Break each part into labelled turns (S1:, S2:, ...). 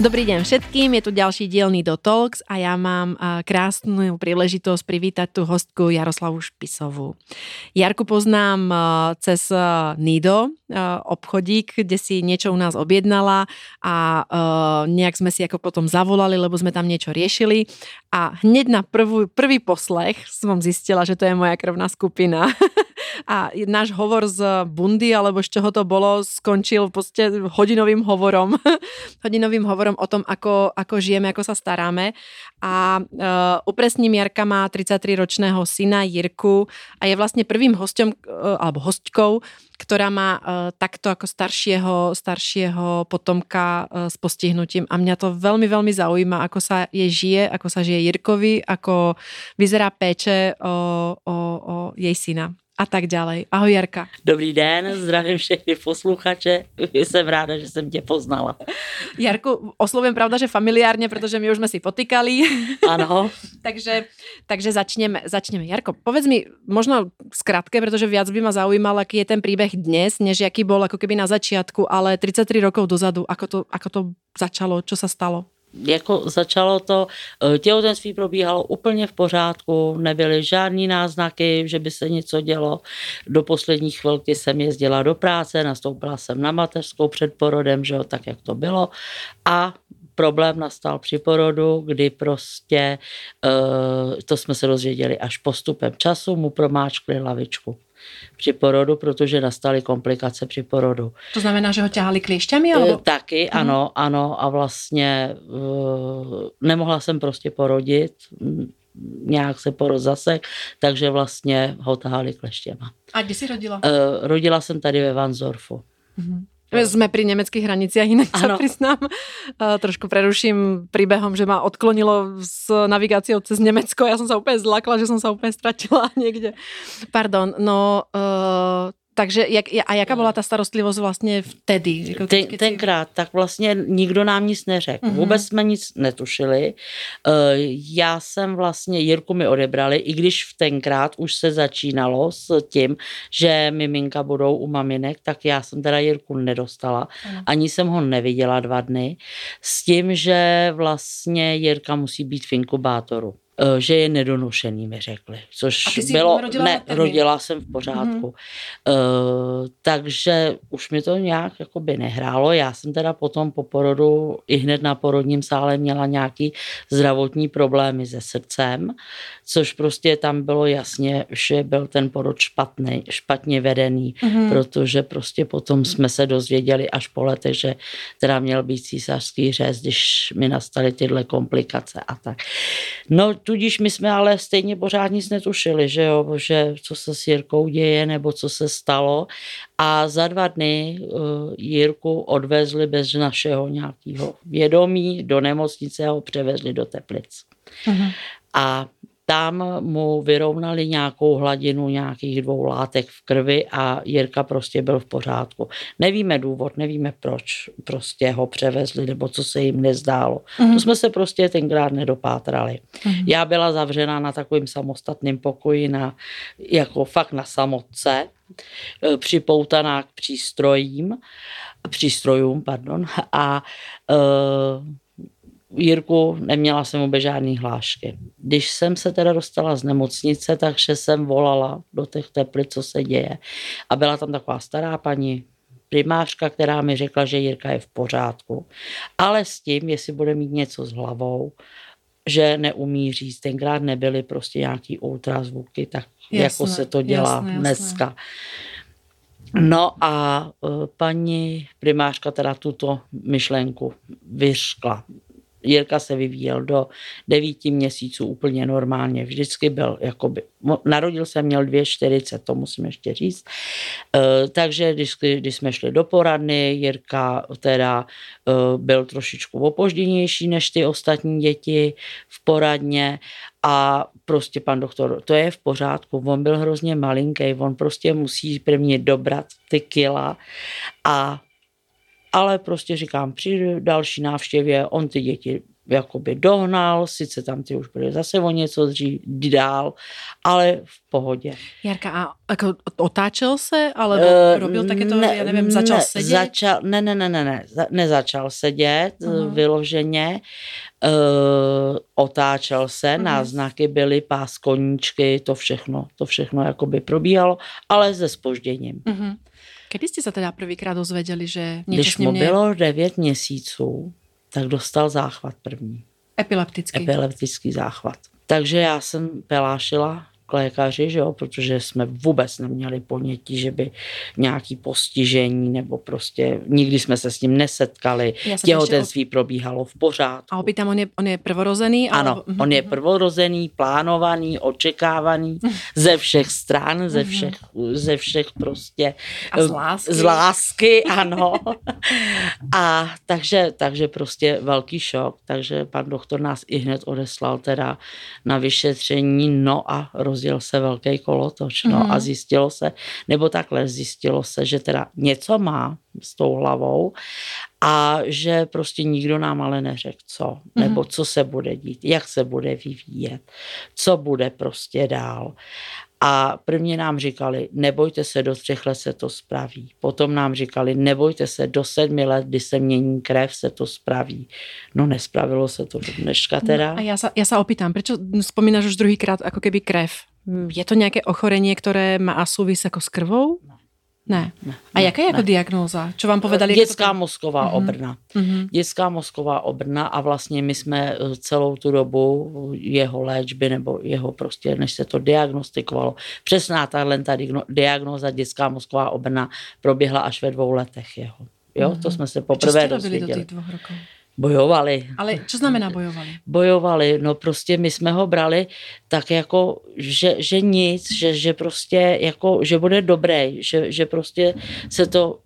S1: Dobrý deň všetkým, je tu ďalší dielný do Talks a ja mám krásnu príležitosť privítať tú hostku Jaroslavu Špisovú. Jarku poznám cez Nido, obchodík, kde si niečo u nás objednala a nejak sme si ako potom zavolali, lebo sme tam niečo riešili a hneď na prvú, prvý poslech som zistila, že to je moja krvná skupina. a náš hovor z bundy, alebo z čoho to bolo, skončil podstate hodinovým hovorom. hodinovým hovorom o tom, ako, ako žijeme, ako sa staráme. A uh, upresním, Jarka má 33-ročného syna Jirku a je vlastne prvým hostom, uh, alebo hostkou, ktorá má uh, takto ako staršieho, staršieho potomka uh, s postihnutím a mňa to veľmi, veľmi zaujíma, ako sa je žije, ako sa žije Jirkovi, ako vyzerá péče o, o, o jej syna a tak ďalej. Ahoj Jarka.
S2: Dobrý den, zdravím všechny posluchače. Jsem ráda, že jsem tě poznala.
S1: Jarku, oslovím pravda, že familiárně, protože my už jsme si potýkali.
S2: Ano.
S1: takže, takže začneme, začneme. Jarko, povedz mi možno zkrátke, protože viac by ma zaujímal, aký je ten príbeh dnes, než jaký bol ako keby na začiatku, ale 33 rokov dozadu, ako to, ako to začalo, čo sa stalo?
S2: Jako začalo to, eh, těhotenství probíhalo úplně v pořádku, nebyly žádný náznaky, že by se něco dělo. Do poslední chvilky jsem jezdila do práce, nastoupila jsem na mateřskou před porodem, že jo, tak jak to bylo. A problém nastal při porodu, kdy prostě, eh, to jsme se dozvěděli až postupem času, mu promáčkli hlavičku při porodu, protože nastaly komplikace při porodu.
S1: To znamená, že ho ťahali kliešťami? Alebo?
S2: Eh, taky, hmm. ano, ano a vlastně uh, nemohla jsem prostě porodit, nějak se porod zasek, takže vlastně ho tahali kleštěma.
S1: A kde jsi rodila?
S2: Uh, rodila jsem tady ve Vanzorfu. Hmm.
S1: Sme pri nemeckých hraniciach, inak ano. sa priznám. Uh, trošku preruším príbehom, že ma odklonilo s navigáciou cez Nemecko. Ja som sa úplne zlakla, že som sa úplne stratila niekde. Pardon, no uh, takže jak, a jaká byla ta starostlivost vlastně vtedy?
S2: Jako Ten, tenkrát, tak vlastně nikdo nám nic neřekl. Mm-hmm. Vůbec jsme nic netušili. Eh, já jsem vlastně, Jirku mi odebrali, i když v tenkrát už se začínalo s tím, že miminka budou u maminek, tak já jsem teda Jirku nedostala. Mm. Ani jsem ho neviděla dva dny. S tím, že vlastně Jirka musí být v inkubátoru. Eh, že je nedonošený, mi řekli. Což bylo, rodila ne, rodila jsem v pořádku. Mm-hmm. Uh, takže už mi to nějak jakoby nehrálo. Já jsem teda potom po porodu i hned na porodním sále měla nějaký zdravotní problémy se srdcem, což prostě tam bylo jasně, že byl ten porod špatný, špatně vedený, mm-hmm. protože prostě potom jsme se dozvěděli až po letech, že teda měl být císařský řez, když mi nastaly tyhle komplikace a tak. No tudíž my jsme ale stejně pořád nic netušili, že jo, že co se s Jirkou děje nebo co se stalo a za dva dny uh, Jirku odvezli bez našeho nějakého vědomí do nemocnice a ho převezli do Teplic. Uh-huh. A tam mu vyrovnali nějakou hladinu nějakých dvou látek v krvi a Jirka prostě byl v pořádku. Nevíme důvod, nevíme proč prostě ho převezli nebo co se jim nezdálo. Mm-hmm. To jsme se prostě tenkrát nedopátrali. Mm-hmm. Já byla zavřena na takovým samostatném pokoji na, jako fakt na samotce, e, připoutaná k přístrojím, přístrojům, pardon, a uh, Jirku, neměla jsem vůbec žádný hlášky. Když jsem se teda dostala z nemocnice, takže jsem volala do těch teplic, co se děje. A byla tam taková stará paní, primářka, která mi řekla, že Jirka je v pořádku, ale s tím, jestli bude mít něco s hlavou, že neumí říct. Tenkrát nebyly prostě nějaký ultrazvuky, tak jasné, jako se to dělá jasné, dneska. Jasné. No a e, paní primářka teda tuto myšlenku vyřkla. Jirka se vyvíjel do devíti měsíců úplně normálně. Vždycky byl, jakoby, narodil se, měl 2,40, to musím ještě říct. E, takže když, když jsme šli do poradny, Jirka teda e, byl trošičku opožděnější než ty ostatní děti v poradně a prostě pan doktor, to je v pořádku, on byl hrozně malinký, on prostě musí prvně dobrat ty kila a ale prostě říkám, při další návštěvě on ty děti jakoby dohnal, sice tam ty už byly zase o něco dřív, dál, ale v pohodě.
S1: Jarka, a jako otáčel se, alebo uh, robil takéto, ne, já nevím, začal
S2: ne,
S1: sedět?
S2: Začal, ne, ne, ne, ne, ne, nezačal sedět uh-huh. vyloženě, uh, otáčel se, uh-huh. náznaky byly, pás koníčky, to všechno, to všechno jakoby probíhalo, ale se spožděním.
S1: Uh-huh. Kdy jste se teda prvýkrát dozvěděli, že
S2: Když mu bylo 9 měsíců, tak dostal záchvat první.
S1: Epileptický.
S2: Epileptický záchvat. Takže já jsem pelášila k lékaři, že jo, protože jsme vůbec neměli ponětí, že by nějaký postižení nebo prostě nikdy jsme se s ním nesetkali. Těhotenství op... probíhalo v pořádku.
S1: A opýtam, on je, on je prvorozený?
S2: Ano, alebo... on je prvorozený, plánovaný, očekávaný ze všech stran, ze mhm. všech, ze všech prostě
S1: A z lásky.
S2: Z lásky, ano. A takže, takže prostě velký šok, takže pan doktor nás i hned odeslal teda na vyšetření, no a roz rozjel se velký kolotoč, no mm-hmm. a zjistilo se, nebo takhle zjistilo se, že teda něco má s tou hlavou a že prostě nikdo nám ale neřekl co, nebo co se bude dít, jak se bude vyvíjet, co bude prostě dál. A prvně nám říkali, nebojte se, do třech let se to spraví. Potom nám říkali, nebojte se, do sedmi let, kdy se mění krev, se to spraví. No nespravilo se to do dneška teda.
S1: No a já se, já se opýtam, proč vzpomínáš už druhýkrát jako keby krev? Je to nějaké ochorení, které má súvis jako s krvou? Ne. ne. A jaká je jako ne. diagnóza? Co vám povedali?
S2: Dětská to... mozková uh-huh. obrna. Uh-huh. Dětská mozková obrna a vlastně my jsme eh, celou tu dobu jeho léčby nebo jeho prostě, než se to diagnostikovalo, přesná tahle ta diagnóza dětská mozková obrna proběhla až ve dvou letech jeho. Jo, uh-huh. to jsme se poprvé dozvěděli. do těch dvou rokov? Bojovali.
S1: Ale co znamená bojovali?
S2: Bojovali, no prostě my jsme ho brali tak jako, že, že nic, že, že prostě jako, že bude dobrý, že, že prostě se to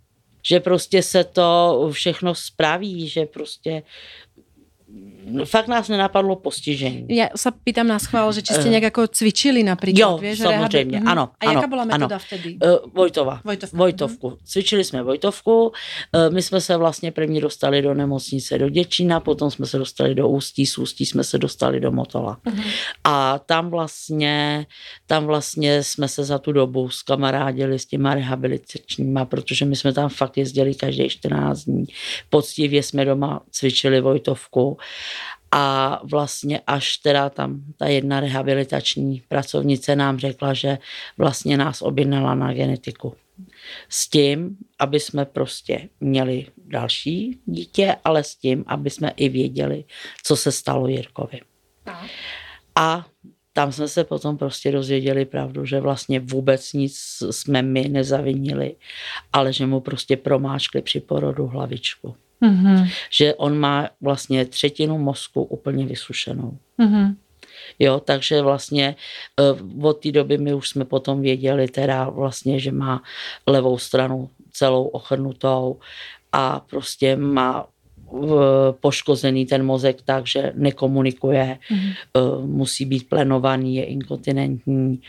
S2: že prostě se to všechno spraví, že prostě fakt nás nenapadlo postižení.
S1: Já se pýtam na schvál, že či jste eh. nějak jako cvičili například,
S2: jo, vieš? samozřejmě, rehabi... ano.
S1: A jaká
S2: byla
S1: metoda ano. vtedy?
S2: Uh, Vojtova. Vojtovka. Vojtovku. Uh-huh. Cvičili jsme Vojtovku, uh, my jsme se vlastně první dostali do nemocnice do Děčína, potom jsme se dostali do Ústí, z Ústí jsme se dostali do Motola. Uh-huh. A tam vlastně, tam vlastně jsme se za tu dobu skamarádili s těma rehabilitačníma, protože my jsme tam fakt jezdili každý 14 dní. Poctivě jsme doma cvičili Vojtovku a vlastně až teda tam ta jedna rehabilitační pracovnice nám řekla, že vlastně nás objednala na genetiku. S tím, aby jsme prostě měli další dítě, ale s tím, aby jsme i věděli, co se stalo Jirkovi. A tam jsme se potom prostě dozvěděli pravdu, že vlastně vůbec nic jsme my nezavinili, ale že mu prostě promáčkli při porodu hlavičku. Mm-hmm. Že on má vlastně třetinu mozku úplně vysušenou. Mm-hmm. Jo, takže vlastně uh, od té doby my už jsme potom věděli teda vlastně, že má levou stranu celou ochrnutou a prostě má uh, poškozený ten mozek tak, že nekomunikuje, mm-hmm. uh, musí být plenovaný, je inkontinentní.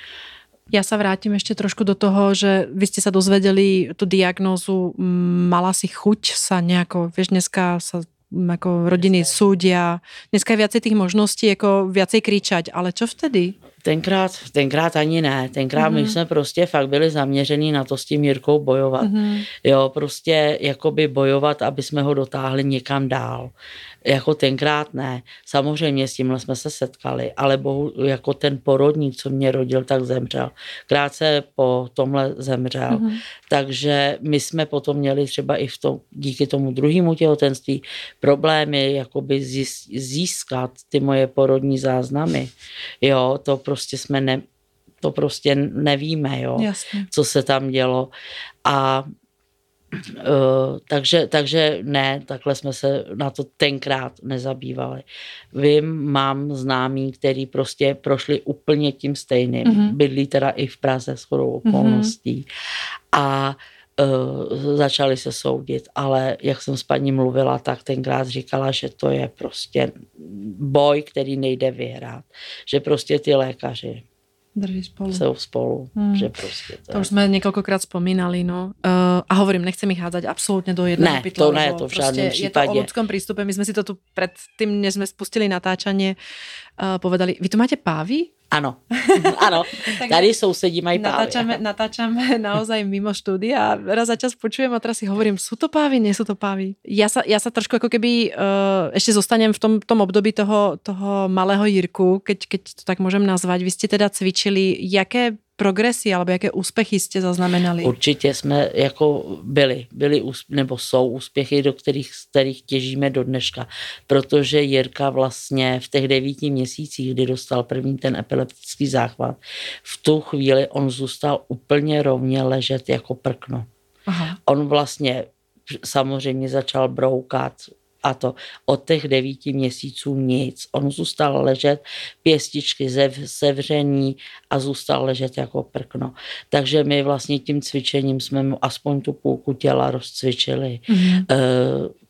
S1: Ja sa vrátim ešte trošku do toho, že vy ste sa dozvedeli tú diagnózu, mala si chuť sa nejako, vieš, dneska sa ako rodiny súdia. Dneska je viacej tých možností, jako viacej kričať, ale čo vtedy?
S2: Tenkrát, tenkrát ani ne. Tenkrát mm-hmm. my mhm. jsme prostě fakt byli zaměření na to s tím Jirkou bojovat. Mm-hmm. Jo, prostě jakoby bojovat, aby jsme ho dotáhli někam dál. Jako tenkrát ne. Samozřejmě s tímhle jsme se setkali, ale bohu, jako ten porodník, co mě rodil, tak zemřel. Krátce po tomhle zemřel. Mm-hmm. Takže my jsme potom měli třeba i v tom, díky tomu druhému těhotenství problémy jakoby získat ty moje porodní záznamy. Jo, to prostě jsme ne, to prostě nevíme, jo,
S1: Jasně.
S2: co se tam dělo. A Uh, takže, takže ne, takhle jsme se na to tenkrát nezabývali. Vím, mám známí, který prostě prošli úplně tím stejným. Mm-hmm. Bydlí teda i v Praze s chodou mhm. okolností. Mm-hmm. A uh, začali se soudit, ale jak jsem s paní mluvila, tak tenkrát říkala, že to je prostě boj, který nejde vyhrát. Že prostě ty lékaři
S1: Drží spolu.
S2: Jsou spolu,
S1: Hmm.
S2: že prostě to,
S1: To
S2: je-
S1: už jsme několikrát vzpomínali, no. Uh, a hovorím, nechcem ich hádzať absolútne do jedného
S2: Ne,
S1: pytla.
S2: to ne, to v žádném
S1: proste Je to o
S2: případě.
S1: ľudskom prístupe. My sme si to tu pred tým, než sme spustili natáčanie, uh, povedali, vy tu máte pávy?
S2: Ano, ano. Tady sousedí mají pávy.
S1: Natáčame, natáčame naozaj mimo štúdia a raz za čas počujem a teraz si hovorím, sú to pávy, nie sú to pávy. Ja sa, ja sa trošku ako keby uh, ešte zostanem v tom, tom období toho, toho malého Jirku, keď, keď to tak môžem nazvať. Vy ste teda cvičili, jaké progresy alebo jaké úspechy ste zaznamenali?
S2: Určitě jsme jako byli, byli nebo jsou úspěchy, do kterých, z kterých těžíme do dneška, protože Jirka vlastně v těch devíti měsících, kdy dostal první ten epileptický záchvat, v tu chvíli on zůstal úplně rovně ležet jako prkno.
S1: Aha.
S2: On vlastně samozřejmě začal broukat a to od těch devíti měsíců nic. On zůstal ležet, pěstičky zev, sevření a zůstal ležet jako prkno. Takže my vlastně tím cvičením jsme mu aspoň tu půlku těla rozcvičili.
S1: Mhm.
S2: E,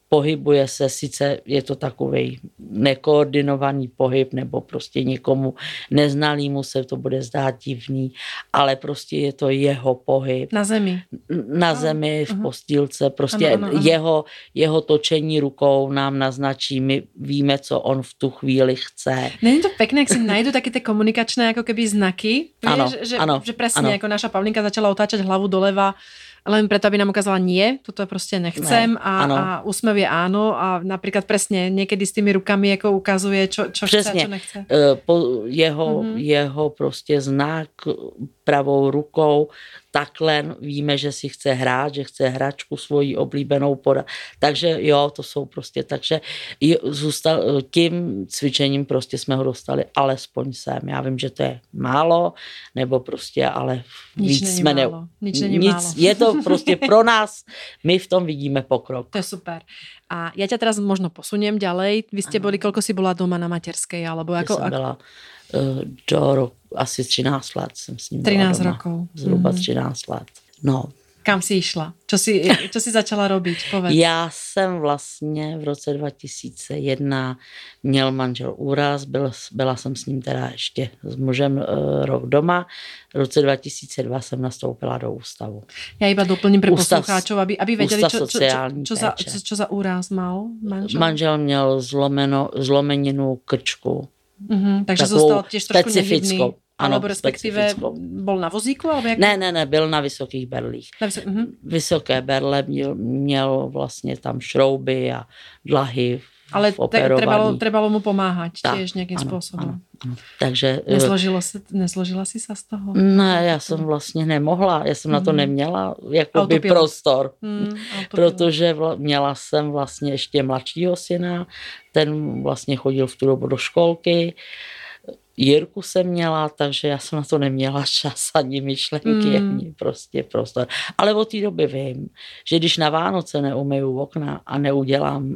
S2: pohybuje se, sice je to takový nekoordinovaný pohyb, nebo prostě někomu neznalýmu se to bude zdát divný, ale prostě je to jeho pohyb
S1: Na zemi.
S2: na zemi, v
S1: aha.
S2: postýlce, prostě
S1: Ano, ano, ano.
S2: Jeho, jeho točení rukou nám naznačí, my víme, co on v tu chvíli chce.
S1: Není to pekné, jak si najdu také tie komunikačné ako keby znaky? Vieš,
S2: Áno,
S1: že,
S2: áno,
S1: že presne
S2: áno.
S1: ako naša Pavlinka začala otáčať hlavu doleva len preto, aby nám ukázala nie, toto proste nechcem
S2: Ne,
S1: a,
S2: áno.
S1: a úsmev je áno a napríklad presne niekedy s tými rukami ako ukazuje, čo, čo chce a
S2: Přesně.
S1: čo nechce.
S2: E, Po, jeho,
S1: Mhm.
S2: jeho prostě znak pravou rukou, takhle víme, že si chce hrát, že chce hračku svoji oblíbenou podat. Takže jo, to jsou prostě, takže zůstal, tím cvičením prostě jsme ho dostali alespoň sem. Já vím, že to je málo, nebo prostě, ale
S1: Nič
S2: víc
S1: není
S2: jsme ne,
S1: málo. Nič není
S2: nic,
S1: málo.
S2: je to prostě pro nás, my v tom vidíme pokrok.
S1: To je super. A ja ťa teraz možno posuniem ďalej. Vy ste
S2: Ano.
S1: boli, koľko si bola doma na materskej? Alebo
S2: Já
S1: ako,
S2: jsem
S1: ako
S2: byla eh, do roku, asi 13 let jsem s ním byla
S1: 13
S2: doma.
S1: rokov.
S2: Zhruba
S1: Mhm.
S2: 13 let. No,
S1: Kam si išla? Čo si, čo si začala robiť? Povedz.
S2: Já jsem vlastně v roce 2001 měl manžel úraz, byl, byla jsem s ním teda ještě s mužem e, rok doma. V roce 2002 jsem nastoupila do ústavu.
S1: Ja iba doplním pre
S2: Ústav-
S1: poslucháčov, aby, aby čo, čo, čo,
S2: sociální
S1: čo, za, čo, čo za úraz mal manžel.
S2: Manžel měl zlomeno, zlomeninu krčku.
S1: Uh-huh, takže zostal tiež trošku
S2: specifickou.
S1: nehybný.
S2: Ano,
S1: respektíve
S2: specifickou.
S1: bol na vozíku? Alebo jak?
S2: Ne, ne, ne, byl na vysokých berlích.
S1: Na vysok- uh-huh.
S2: Vysoké berle měl, měl vlastně tam šrouby a dlahy
S1: Ale te, trebalo, trebalo mu pomáhať
S2: Tak,
S1: tiež nejakým
S2: ano, ano. Takže eh,
S1: Nezložilo se, nezložila si sa z toho?
S2: Ne, já jsem vlastně nemohla, já jsem na to
S1: Mhm.
S2: neměla jakoby
S1: Autopilot.
S2: prostor,
S1: Hmm,
S2: protože vla, měla jsem vlastně ještě mladšího syna, ten vlastně chodil v tu dobu do školky, Jirku jsem měla, takže já jsem na to neměla čas ani myšlenky,
S1: Mm.
S2: ani prostě prostor. Ale od té doby vím, že když na Vánoce neumyju okna a neudělám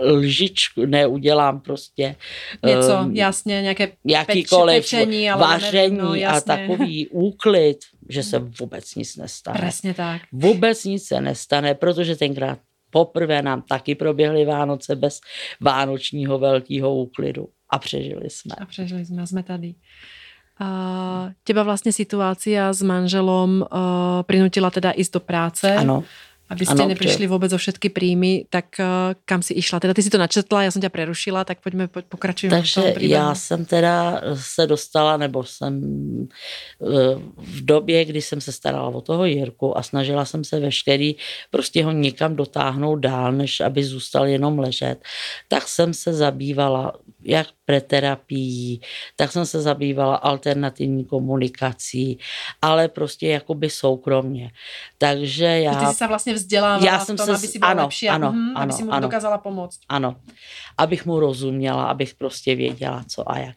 S2: eh, lžičku, neudělám prostě
S1: Něco,
S2: ehm,
S1: jasně, nějaké
S2: jakýkoliv
S1: pečení, alebo
S2: vaření
S1: nevím, no,
S2: a
S1: jasné.
S2: takový úklid, že se vůbec nic nestane.
S1: Presne tak.
S2: Vůbec nic se nestane, protože tenkrát poprvé nám taky proběhly Vánoce bez vánočního velkého úklidu a přežili jsme.
S1: A prežili sme, a sme tady. A teba vlastne situácia s manželom uh, prinútila teda ísť do práce,
S2: Ano,
S1: aby ste
S2: ano,
S1: neprišli vôbec o všetky príjmy, tak uh, kam si išla? Teda ty si to načetla, ja som ťa prerušila, tak poďme, poď, pokračujeme
S2: takže já jsem teda se dostala, nebo jsem eh, v době, kdy jsem se starala o toho Jirku a snažila jsem se veškerý prostě ho někam dotáhnout dál, než aby zůstal jenom ležet, tak jsem se zabývala jak preterapií, tak jsem se zabývala alternativní komunikací, ale prostě jakoby soukromně. Takže
S1: Že
S2: já...
S1: Ty si sa vlastne vzdelávala
S2: Já
S1: v
S2: jsem
S1: tom,
S2: se
S1: aby si bola
S2: ano,
S1: lepšia,
S2: ano,
S1: aby
S2: ano,
S1: si mu
S2: ano.
S1: dokázala pomôcť.
S2: Ano, abych mu rozuměla, abych prostě věděla, co a jak.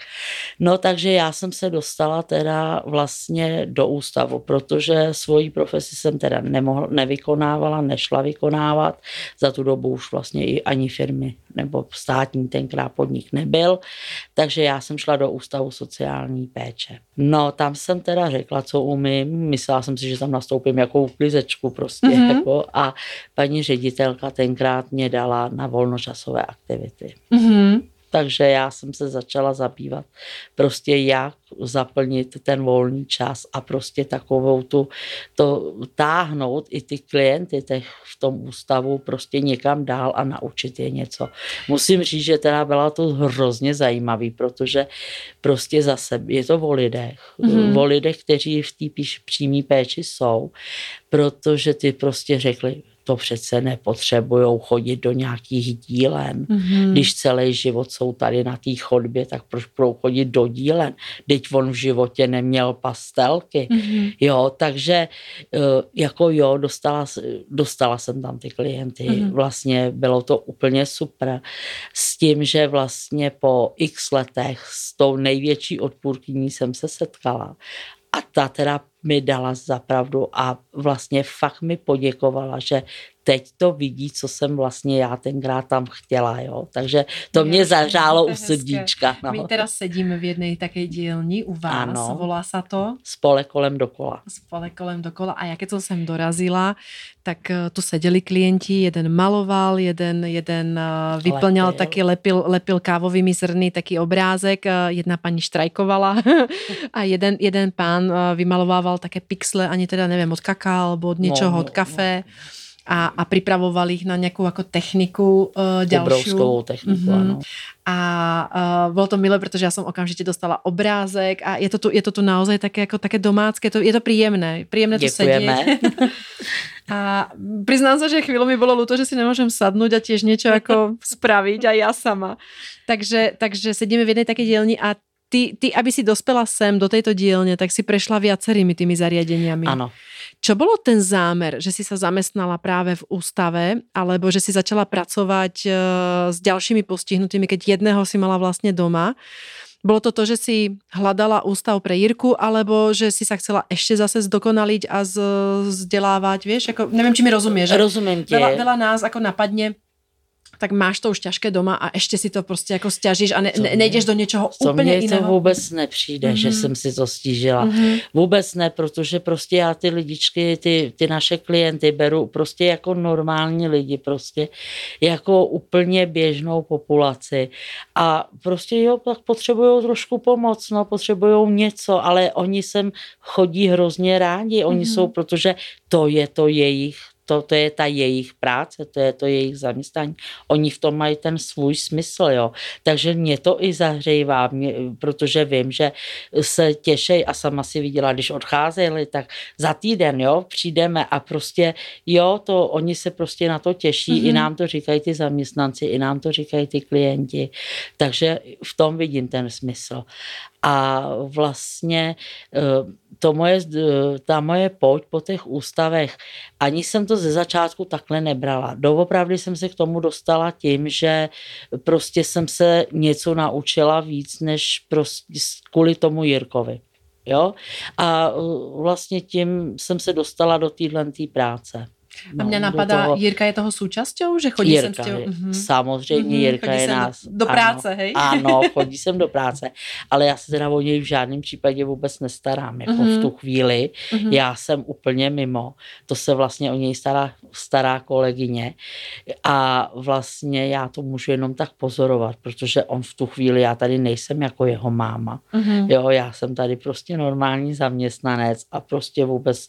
S2: No takže já jsem se dostala teda vlastně do ústavu, protože svoji profesi jsem teda nemohla, nevykonávala, nešla vykonávat. Za tu dobu už vlastně i ani firmy nebo státní tenkrát podnik nebyl, takže já jsem šla do ústavu sociální péče. No tam jsem teda řekla, co umím, myslela jsem si, že tam nastoupím jako uklizečku prostě
S1: Mhm.
S2: mm-hmm. jako a paní ředitelka tenkrát mě dala na volnočasové aktivity.
S1: Mhm.
S2: Takže já jsem se začala zabývat prostě jak zaplnit ten volný čas a prostě takovou tu, to táhnout i ty klienty těch v tom ústavu prostě někam dál a naučit je něco. Musím říct, že teda byla to hrozně zajímavý, protože prostě zase je to o lidech, mm-hmm. o lidech, kteří v té přímé péči jsou, protože ty prostě řekli, to přece nepotřebují chodit do nějakých dílen. Mm-hmm. Když celý život jsou tady na té chodbě, tak proč budou chodit do dílen? Teď on v životě neměl pastelky. Mm-hmm. Jo, takže eh, jako jo, dostala, dostala jsem tam ty klienty. Mm-hmm. Vlastně bylo to úplně super. S tím, že vlastně po x letech s tou největší odpůrkyní jsem se setkala. A ta teda mi dala za pravdu a vlastně fakt mi poděkovala, že teď to vidí, co jsem vlastně já tenkrát tam chtěla, jo. Takže to mě zahřálo u srdíčka.
S1: No. My teda sedíme v jedné také dílni u vás, ano. volá se to?
S2: Spole kolem dokola.
S1: Spole kolem dokola a jak to jsem dorazila, tak eh, tu seděli klienti, jeden maloval, jeden, jeden eh, vyplňal lepil. taky, lepil, lepil kávovými zrny taký obrázek, eh, jedna paní štrajkovala a jeden, jeden pán vymalovával také pixle, ani teda nevím, od kaká alebo od něčoho, no, od kafe. No a, a pripravoval ich na nejakú ako techniku uh, ďalšiu.
S2: Obrovskou techniku, mm-hmm. ano.
S1: A uh, bolo to milé, pretože ja som okamžite dostala obrázek a je to tu, je to tu naozaj také, ako, také domácké, to, je to príjemné. Príjemné tu sedieť. a priznám sa, že chvíľu mi bolo ľúto, že si nemôžem sadnúť a tiež niečo ako spraviť aj ja sama. Takže, takže sedíme v jednej takej dielni a ty, ty, aby si dospela sem do tejto dielne, tak si prešla viacerými tými zariadeniami.
S2: Áno.
S1: Čo bolo ten zámer, že si sa zamestnala práve v ústave, alebo že si začala pracovať uh, s ďalšími postihnutými, keď jedného si mala vlastne doma? Bolo to to, že si hľadala ústav pre Jirku, alebo že si sa chcela ešte zase zdokonaliť a vzdelávať, vieš? Ako, neviem, či mi rozumieš.
S2: Rozumiem
S1: Veľa, veľa nás ako napadne, tak máš to už těžké doma a ještě si to prostě jako stěžíš a ne, ne, nejdeš do něčeho
S2: to
S1: úplně jiného.
S2: to vůbec nepřijde, mm-hmm. že mhm. jsem si to stížila. Mm-hmm. Vůbec ne, protože prostě já ty lidičky, ty, ty naše klienty beru prostě jako normální lidi, prostě jako úplně běžnou populaci a prostě jo, tak potřebují trošku pomoc, no, potřebují něco, ale oni sem chodí hrozně rádi, oni mm-hmm. jsou, protože to je to jejich to, to je ta jejich práce, to je to jejich zaměstnání. Oni v tom mají ten svůj smysl, jo. Takže mě to i zahřejvá, mě, protože vím, že se těšej a sama si viděla, když odcházeli, tak za týden, jo, přijdeme a prostě, jo, to oni se prostě na to těší, mm-hmm. i mhm. nám to říkají ty zaměstnanci, i nám to říkají ty klienti. Takže v tom vidím ten smysl. A vlastně eh, to moje, ta moje pojď po těch ústavech, ani jsem to ze začátku takhle nebrala. Doopravdy jsem se k tomu dostala tím, že prostě jsem se něco naučila víc, než prostě kvůli tomu Jirkovi. Jo? A eh, vlastně tím jsem se dostala do téhle práce.
S1: No, a mě napadá, toho... Jirka je toho součástí, že chodí
S2: Jirka
S1: sem s těho...
S2: mm-hmm. Samozřejmě, mm-hmm, Jirka je nás...
S1: Do práce,
S2: ano,
S1: hej?
S2: Ano, chodí sem do práce, ale já se teda o něj v žádném případě vůbec nestarám, jako mm-hmm. v tu chvíli. Mm-hmm. Já jsem úplně mimo. To se vlastně o něj stará stará kolegyně a vlastně já to můžu jenom tak pozorovat, protože on v tu chvíli, já tady nejsem jako jeho máma. Mm-hmm. Jo, já jsem tady prostě normální zaměstnanec a prostě vůbec,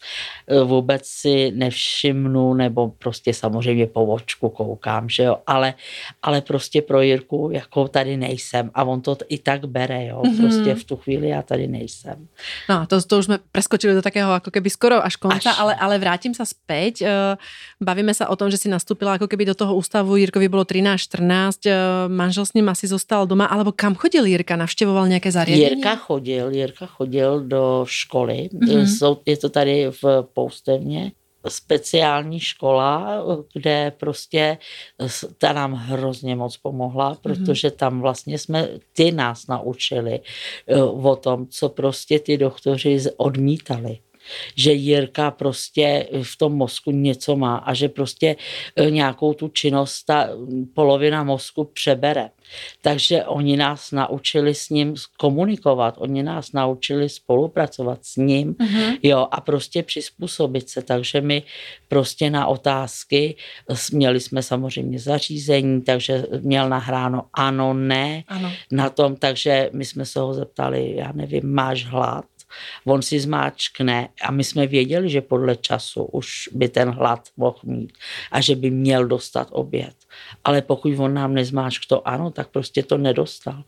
S2: vůbec si nevšimnu stanu nebo prostě samozřejmě po očku koukám, že jo, ale, ale prostě pro Jirku jako tady nejsem a on to i tak bere, jo, mm-hmm. prostě v tu chvíli já tady nejsem.
S1: No, to, to už jsme preskočili do takého jako keby skoro až konca, až... ale, ale vrátím se zpět. Eh, bavíme se o tom, že si nastúpila jako keby do toho ústavu, Jirkovi bylo 13-14, eh, manžel s ním asi zostal doma, alebo kam chodil Jirka? Navštěvoval nějaké zariadení?
S2: Jirka chodil, Jirka chodil do školy, mm-hmm. je to tady v Poustevně, speciální škola, kde prostě ta nám hrozně moc pomohla, mhm. protože tam vlastně jsme, ty nás naučili eh, o tom, co prostě ty doktoři odmítali. Že Jirka prostě v tom mozku něco má a že prostě eh, nějakou tu činnost ta polovina mozku přebere. Takže oni nás naučili s ním komunikovat, oni nás naučili spolupracovat s ním, mm-hmm. jo, a prostě přizpůsobit se. Takže my prostě na otázky, měli jsme samozřejmě zařízení, takže měl nahráno ano, ne, ano. na tom, takže my jsme se ho zeptali, já nevím, máš hlad? On si zmáčkne a my jsme věděli, že podle času už by ten hlad mohl mít a že by měl dostat oběd. Ale pokud on nám nezmáčk to ano, tak prostě to nedostal.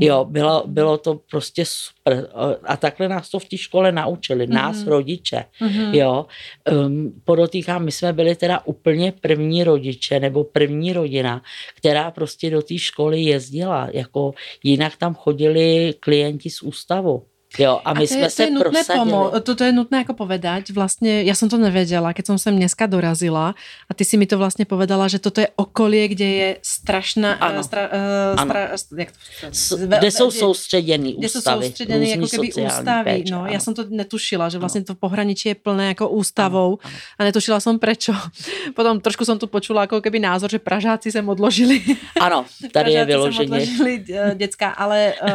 S2: Jo, bylo, bylo to prostě super. A takhle nás to v té škole naučili, nás mm-hmm. rodiče. Mm-hmm. Jo, um, podotýkám, my jsme byli teda úplně první rodiče nebo první rodina, která prostě do té školy jezdila. Jako jinak tam chodili klienti z ústavu. Jo, a my a to jsme je,
S1: se to je nutné pomo- to, to je nutné jako povedať. Vlastně, já jsem to nevěděla, keď jsem sem dneska dorazila a ty si mi to vlastně povedala, že toto je okolie, kde je strašná...
S2: Ano.
S1: Uh,
S2: stra, uh, ano. Stra, jak to, S, kde jsou soustředěný
S1: kde ústavy. Kde jsou soustředěný jako keby ústavy. Péče, no, ano. já jsem to netušila, že vlastně ano. to pohraničí je plné jako ústavou ano, ano. a netušila jsem prečo. Potom trošku jsem tu počula jako keby názor, že Pražáci sem odložili.
S2: Ano, tady je vyloženě.
S1: odložili eh, děcka, ale uh,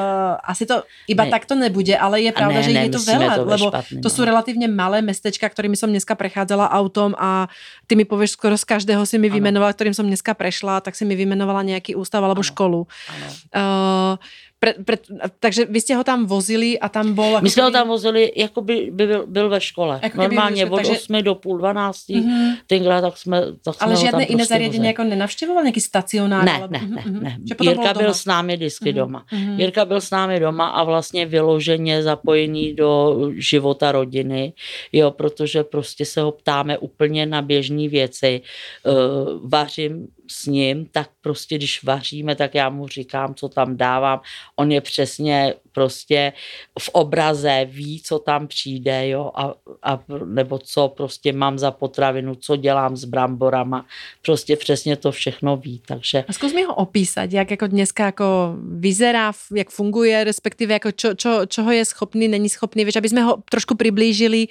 S1: asi to iba ne. tak to nebude ale je pravda, ne, že je to veľa, to lebo to sú relatívne malé mestečka, ktorými som dneska prechádzala autom a ty mi povieš skoro z každého si mi vymenovala, ktorým som dneska prešla, tak si mi vymenovala nejaký ústav alebo ano. školu. Ano. Uh, pre, pre, takže vy jste ho tam vozili a tam bol...
S2: My jsme ho tam vozili, jako by, by byl, byl ve škole. Jako Normálně od takže... 8 do půl 12. Mm-hmm. Tenkrát tak jsme, tak
S1: Ale žádné jiné prostě zariadení jako nenavštěvoval, nějaký stacionár?
S2: Ne, ale... ne, ne, mm-hmm. ne. Jirka byl s námi vždycky mm-hmm. doma. Mm-hmm. Jirka byl s námi doma a vlastně vyloženě zapojený do života rodiny, jo, protože prostě se ho ptáme úplně na běžné věci. Uh, vařím s ním, tak prostě když vaříme, tak já mu říkám, co tam dávám. On je přesně prostě v obraze, ví, co tam přijde, jo, a, a nebo co prostě mám za potravinu, co dělám s bramborama, prostě přesně to všechno ví, takže...
S1: A zkus mi ho opísať, jak jako dneska jako vyzerá, jak funguje, respektive jako čo, čo, čoho je schopný, není schopný, víš, aby jsme ho trošku přiblížili,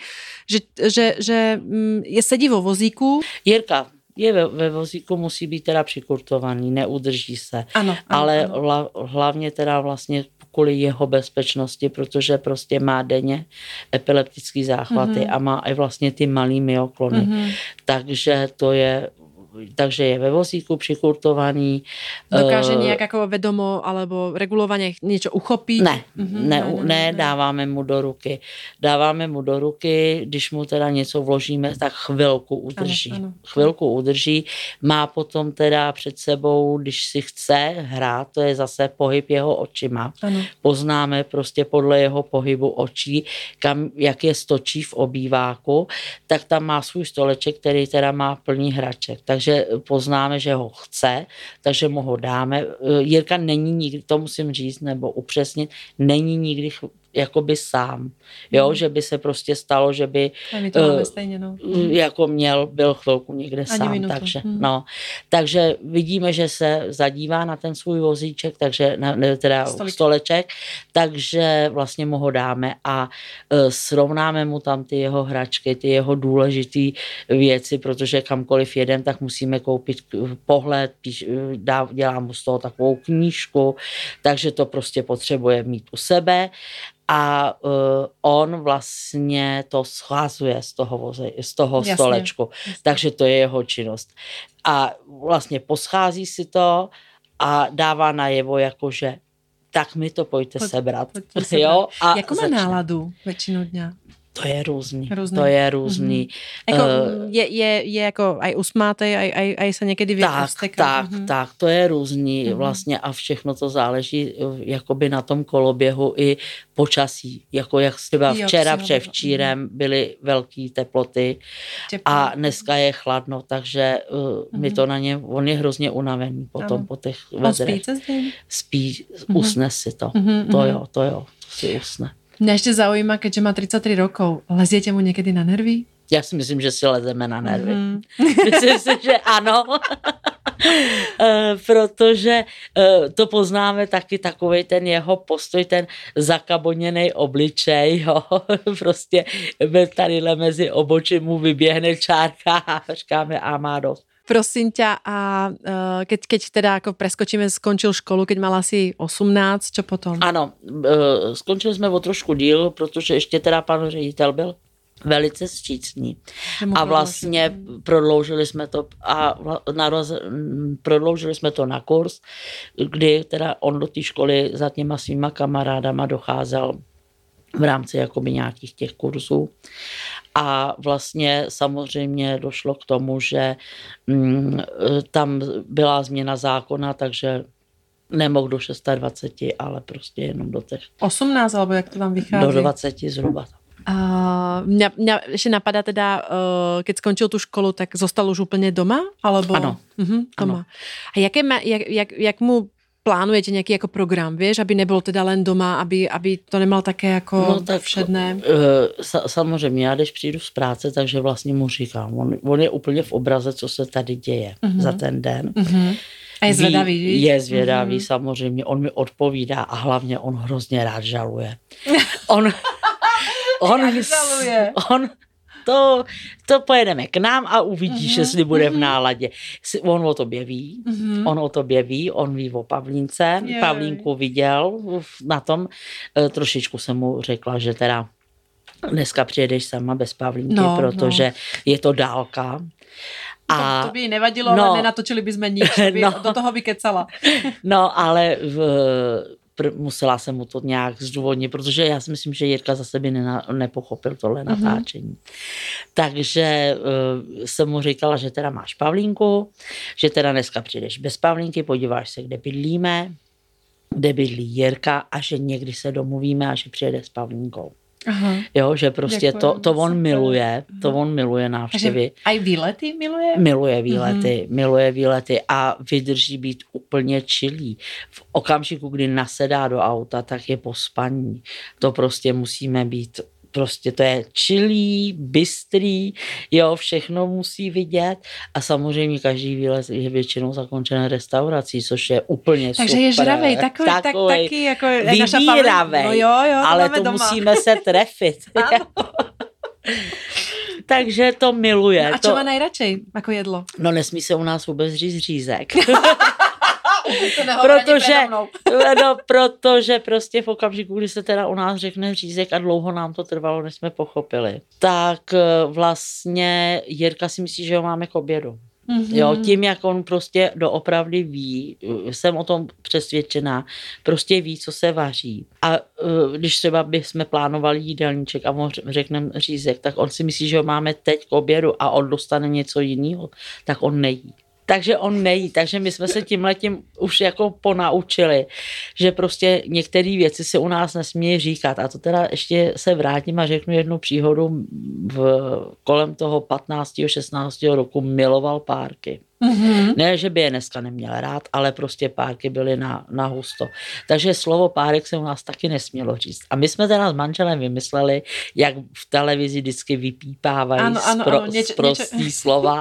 S1: že, že, že mm, je sedí vo vozíku.
S2: Jirka, je ve, ve vozíku, musí být teda přikurtovaný, neudrží se.
S1: Ano, ano,
S2: Ale
S1: ano.
S2: Hla, hlavně teda vlastně kvůli jeho bezpečnosti, protože prostě má denně epileptické záchvaty mm-hmm. a má i vlastně ty malý myoklony. Mm-hmm. Takže to je takže je ve vozíku přikurtovaný.
S1: Dokáže uh, nějak jako vedomo alebo regulovaně něco uchopit?
S2: Ne, mm-hmm, ne, ne, ne, ne, dáváme mu do ruky. Dáváme mu do ruky, když mu teda něco vložíme, tak chvilku udrží. Ano, ano. Chvilku udrží. Má potom teda před sebou, když si chce hrát, to je zase pohyb jeho očima. Ano. Poznáme prostě podle jeho pohybu očí, kam, jak je stočí v obýváku, tak tam má svůj stoleček, který teda má plný hraček. Takže takže poznáme, že ho chce, takže mu ho dáme. Jirka není nikdy, to musím říct, nebo upřesnit, není nikdy jakoby sám, jo, mm. že by se prostě stalo, že by
S1: to uh, stejně, no.
S2: jako měl, byl chvilku někde Ani sám, minutu. takže mm. no, takže vidíme, že se zadívá na ten svůj vozíček, takže na, teda Stolik. stoleček, takže vlastně mu ho dáme a uh, srovnáme mu tam ty jeho hračky, ty jeho důležité věci, protože kamkoliv jedem, tak musíme koupit pohled, píš, dá, dělám mu z toho takovou knížku, takže to prostě potřebuje mít u sebe a uh, on vlastně to scházuje z toho, voze, z toho jasně, stolečku. Jasně. Takže to je jeho činnost. A vlastně poschází si to a dává najevo, jakože tak mi to pojďte Pojď, sebrat. Pojďte sebrat. Jo?
S1: A Jakou má náladu většinu dňa?
S2: To je různý. různý. To je různý.
S1: Mm-hmm. Jako, uh, je, je, je jako aj usmátej, aj, aj, aj se někdy
S2: Tak, tak, mm-hmm. tak, to je různý mm-hmm. vlastně a všechno to záleží eh, jakoby na tom koloběhu i počasí. Jako jak třeba včera, převčírem mm-hmm. byly velké teploty Těplo. a dneska je chladno, takže uh, mm-hmm. my to na ně, on je hrozně unavený potom ano. po těch vedrech.
S1: spí,
S2: spí mm-hmm. usne si to. Mm-hmm. To jo, to jo, si usne.
S1: Mňa ešte zaujíma, keďže má 33 rokov, leziete mu niekedy na nervy?
S2: Já si myslím, že si lezeme na nervy. Mm. myslím si, že ano. Eh, protože eh, to poznáme taky takový ten jeho postoj, ten zakaboněný obličej, jo. prostě tadyhle mezi obočí mu vyběhne čárka a říkáme a má dost.
S1: Prosím ťa, a uh, keď, keď teda ako preskočíme, skončil školu, keď mal asi 18, čo potom?
S2: Ano, uh, skončili jsme o trošku díl, protože ještě teda pan ředitel byl velice střícný. A vlastně prodloužili jsme to a naroz, prodloužili jsme to na kurz, kdy teda on do té školy za těma svýma kamarádama docházel v rámci jakoby nějakých těch kurzů. A vlastně samozřejmě došlo k tomu, že mm, tam byla změna zákona, takže nemohl do 26, ale prostě jenom do těch...
S1: 18, alebo jak to tam vychází?
S2: Do 20 zhruba.
S1: Uh, mňa, mňa ešte napadá teda, uh, keď skončil tú školu, tak zostal už úplne doma? Alebo...
S2: Ano.
S1: Uh-huh, doma. Ano. A jaké ma, jak, jak, jak mu plánujete nějaký jako program, víš, aby nebyl teda len doma, aby, aby to nemal také jako no, tak, všedné?
S2: Uh, samozřejmě, já když přijdu z práce, takže vlastně mu říkám, on, on je úplně v obraze, co se tady děje uh-huh. za ten den. Uh-huh.
S1: A je zvědavý, Ví,
S2: Je zvědavý, uh-huh. samozřejmě, on mi odpovídá a hlavně on hrozně rád žaluje. on, on, on, to, to pojedeme k nám a uvidíš, mm-hmm. jestli bude v mhm. náladě. On o tobě ví, mm-hmm. on o tobě ví, on ví o Pavlínce. Jej. Pavlínku viděl na tom. E, trošičku jsem mu řekla, že teda dneska přijedeš sama bez Pavlínky, no, protože no. je to dálka.
S1: A, to, to by nevadilo, no, ale nenatočili bychom nic, by no, do toho vykecala.
S2: no, ale v, pr- musela jsem mu to nějak zdůvodnit, protože já si myslím, že Jirka za sebe nena- nepochopil tohle mm-hmm. natáčení. Takže uh, jsem mu říkala, že teda máš Pavlínku, že teda dneska přijdeš bez Pavlínky, podíváš se, kde bydlíme, kde bydlí Jirka a že někdy se domluvíme a že přijede s Pavlínkou. Aha. Jo, že prostě to, to on miluje, to on miluje návštěvy.
S1: A i výlety miluje?
S2: Miluje výlety, mm. miluje výlety a vydrží být úplně čilý. V okamžiku, kdy nasedá do auta, tak je po spaní. To prostě musíme být prostě to je čilý, bystrý, jo, všechno musí vidět a samozřejmě každý výlet je většinou zakončen restaurací, což je úplně
S1: Takže
S2: super.
S1: je žravej, takový, takový tak, taky jako
S2: vybíravej,
S1: no jo, jo,
S2: ale to doma. musíme se trefit. Takže to miluje.
S1: No a čo má nejradšej jako jedlo?
S2: No nesmí se u nás vůbec říct řízek. protože, no, protože prostě v okamžiku, kdy se teda u nás řekne řízek a dlouho nám to trvalo, než jsme pochopili, tak eh, vlastně Jirka si myslí, že ho máme k obědu. Mm-hmm. Jo, tím, jak on prostě doopravdy ví, jsem o tom přesvědčená, prostě ví, co se vaří. A uh, když třeba bychom plánovali jídelníček a mu řekneme řízek, tak on si myslí, že ho máme teď k obědu a on dostane něco jiného, tak on nejí takže on nejí. Takže my jsme se tím letím už jako ponaučili, že prostě některé věci se u nás nesmí říkat. A to teda ještě se vrátím a řeknu jednu příhodu. V, kolem toho 15. 16. roku miloval párky. Mm-hmm. Ne, že by je dneska neměl rád, ale prostě párky byly na, na husto. Takže slovo párek se u nás taky nesmělo říct. A my jsme teda s manželem vymysleli, jak v televizi vždycky vypípávají ano, ano, spro, ano, něč, sprostý něč... slova.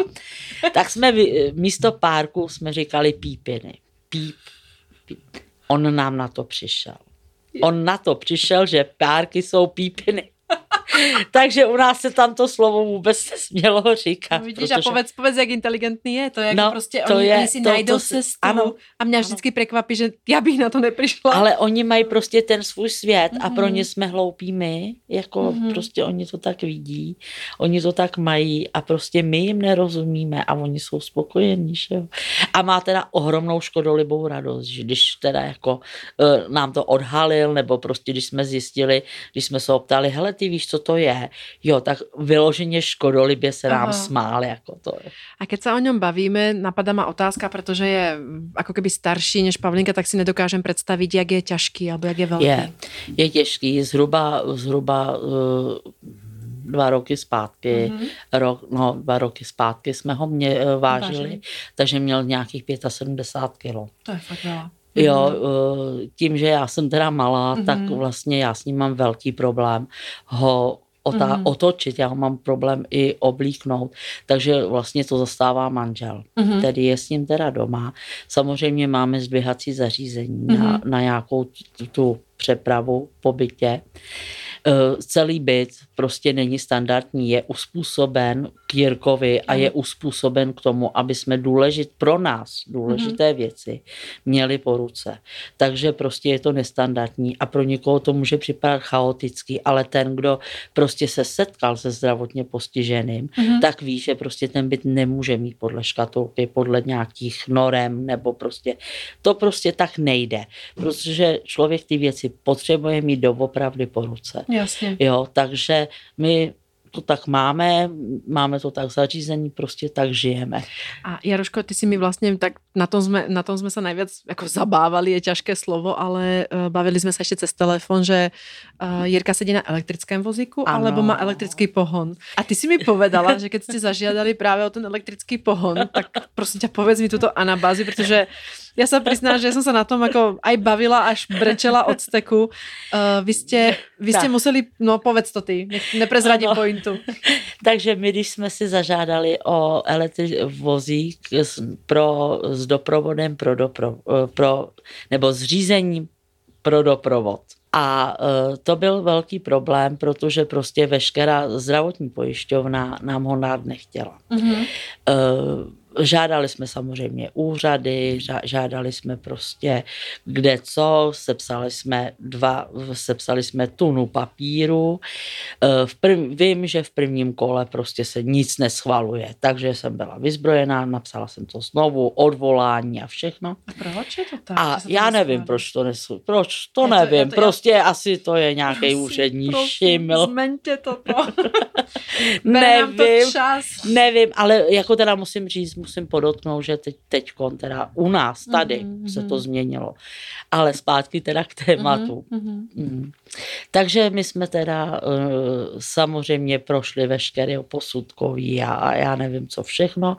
S2: tak jsme místo párku jsme říkali pípiny. Píp, píp. On nám na to přišel. On na to přišel, že párky jsou pípiny. Takže u nás se tam to slovo vůbec nesmělo říkat. No,
S1: vidíš, protože... a povedz, povedz, jak inteligentní je. To je no, prostě, to oni, je, oni si to, najdou to cestu ano, a mě ano. vždycky překvapí, že já bych na to nepřišla.
S2: Ale oni mají prostě ten svůj svět mm-hmm. a pro mhm. ně jsme hloupí my, jako mm-hmm. prostě oni to tak vidí, oni to tak mají a prostě my jim nerozumíme a oni jsou spokojení, že jo. A má teda ohromnou škodolibou radost, že když teda jako uh, nám to odhalil, nebo prostě když jsme zjistili, když jsme se ho ptali, hele, ty víš, co to je, jo, tak vyloženě škodolibě se nám Aha. smál, jako to je.
S1: A keď se o něm bavíme, napadá ma otázka, protože je jako keby starší než Pavlinka, tak si nedokážem představit, jak je těžký, alebo jak je velký.
S2: Je, je těžký, zhruba, zhruba uh, dva roky zpátky, mm-hmm. rok, no dva roky zpátky jsme ho mě, uh, vážili, Vážili. takže měl nějakých 75 kilo.
S1: To je fakt veľa.
S2: Jo, mhm. eh, tím, že já jsem teda malá, mm-hmm. tak vlastně já s ním mám velký problém ho otá-
S1: Mhm.
S2: otočit, já ho mám problém i oblíknout, takže vlastně to zastává manžel,
S1: Mhm.
S2: který je s ním teda doma. Samozřejmě máme zdvihací zařízení na,
S1: Mhm.
S2: na nějakou tu, tu přepravu po bytě. Eh, Celý byt prostě není standardní, je uspůsoben k Jirkovi a je uspůsoben k tomu, aby jsme důležit pro nás důležité věci měli po ruce. Takže prostě je to nestandardní a pro někoho to může připadat chaotický, ale ten, kdo prostě se setkal se zdravotně postiženým,
S1: Mhm.
S2: tak ví, že prostě ten byt nemůže mít podle škatulky, podle nějakých norem, nebo prostě to prostě tak nejde, protože člověk ty věci potřebuje mít doopravdy po ruce.
S1: Jasně.
S2: Jo, takže my to tak máme, máme to tak zařízení, prostě tak žijeme.
S1: A Jaroško, ty si mi vlastně, tak na tom jsme, na tom jsme se najviac jako zabávali, je ťažké slovo, ale uh, bavili jsme se ještě cez telefon, že uh, Jirka sedí na elektrickém vozíku,
S2: Ano.
S1: alebo má elektrický pohon. A ty si mi povedala, že keď ste zažiadali právě o ten elektrický pohon, tak prosím ťa povedz mi tuto anabázi, protože ja sa priznám, že som sa na tom ako aj bavila, až brečela od steku. Uh, vy ste, vy ste
S2: Tak.
S1: museli, no povedz to ty, neprezradím
S2: Ano.
S1: pointu.
S2: Takže my, když jsme si zažádali o elektri- vozík pro, s doprovodem pro, dopro, eh, pro nebo zřízením pro doprovod. A eh, to byl velký problém, protože prostě veškerá zdravotní pojišťovna nám ho dát nechtěla.
S1: Mhm.
S2: Eh, Žádali jsme samozřejmě úřady, žádali jsme prostě kde co, sepsali jsme dva, sepsali jsme tunu papíru. Eh, V prv, vím, že v prvním kole prostě se nic neschvaluje, takže jsem byla vyzbrojená, napsala jsem to znovu, odvolání a všechno.
S1: A proč je to tak?
S2: A
S1: to
S2: já nevím, proč to nesu, proč, to
S1: Je to-
S2: nevím,
S1: je to- já-
S2: prostě asi to je nějaký úřední šiml.
S1: Zmeňte nám to
S2: Nevím,
S1: čas.
S2: Nevím, ale jako teda musím říct, musím podotknout, že teď, teďkon teda u nás tady
S1: Mhm,
S2: se
S1: mhm.
S2: to změnilo. Ale zpátky teda k tématu.
S1: Mhm, mhm.
S2: Mm. Takže my jsme teda uh, samozřejmě prošli veškeré posudkový a, a já nevím co všechno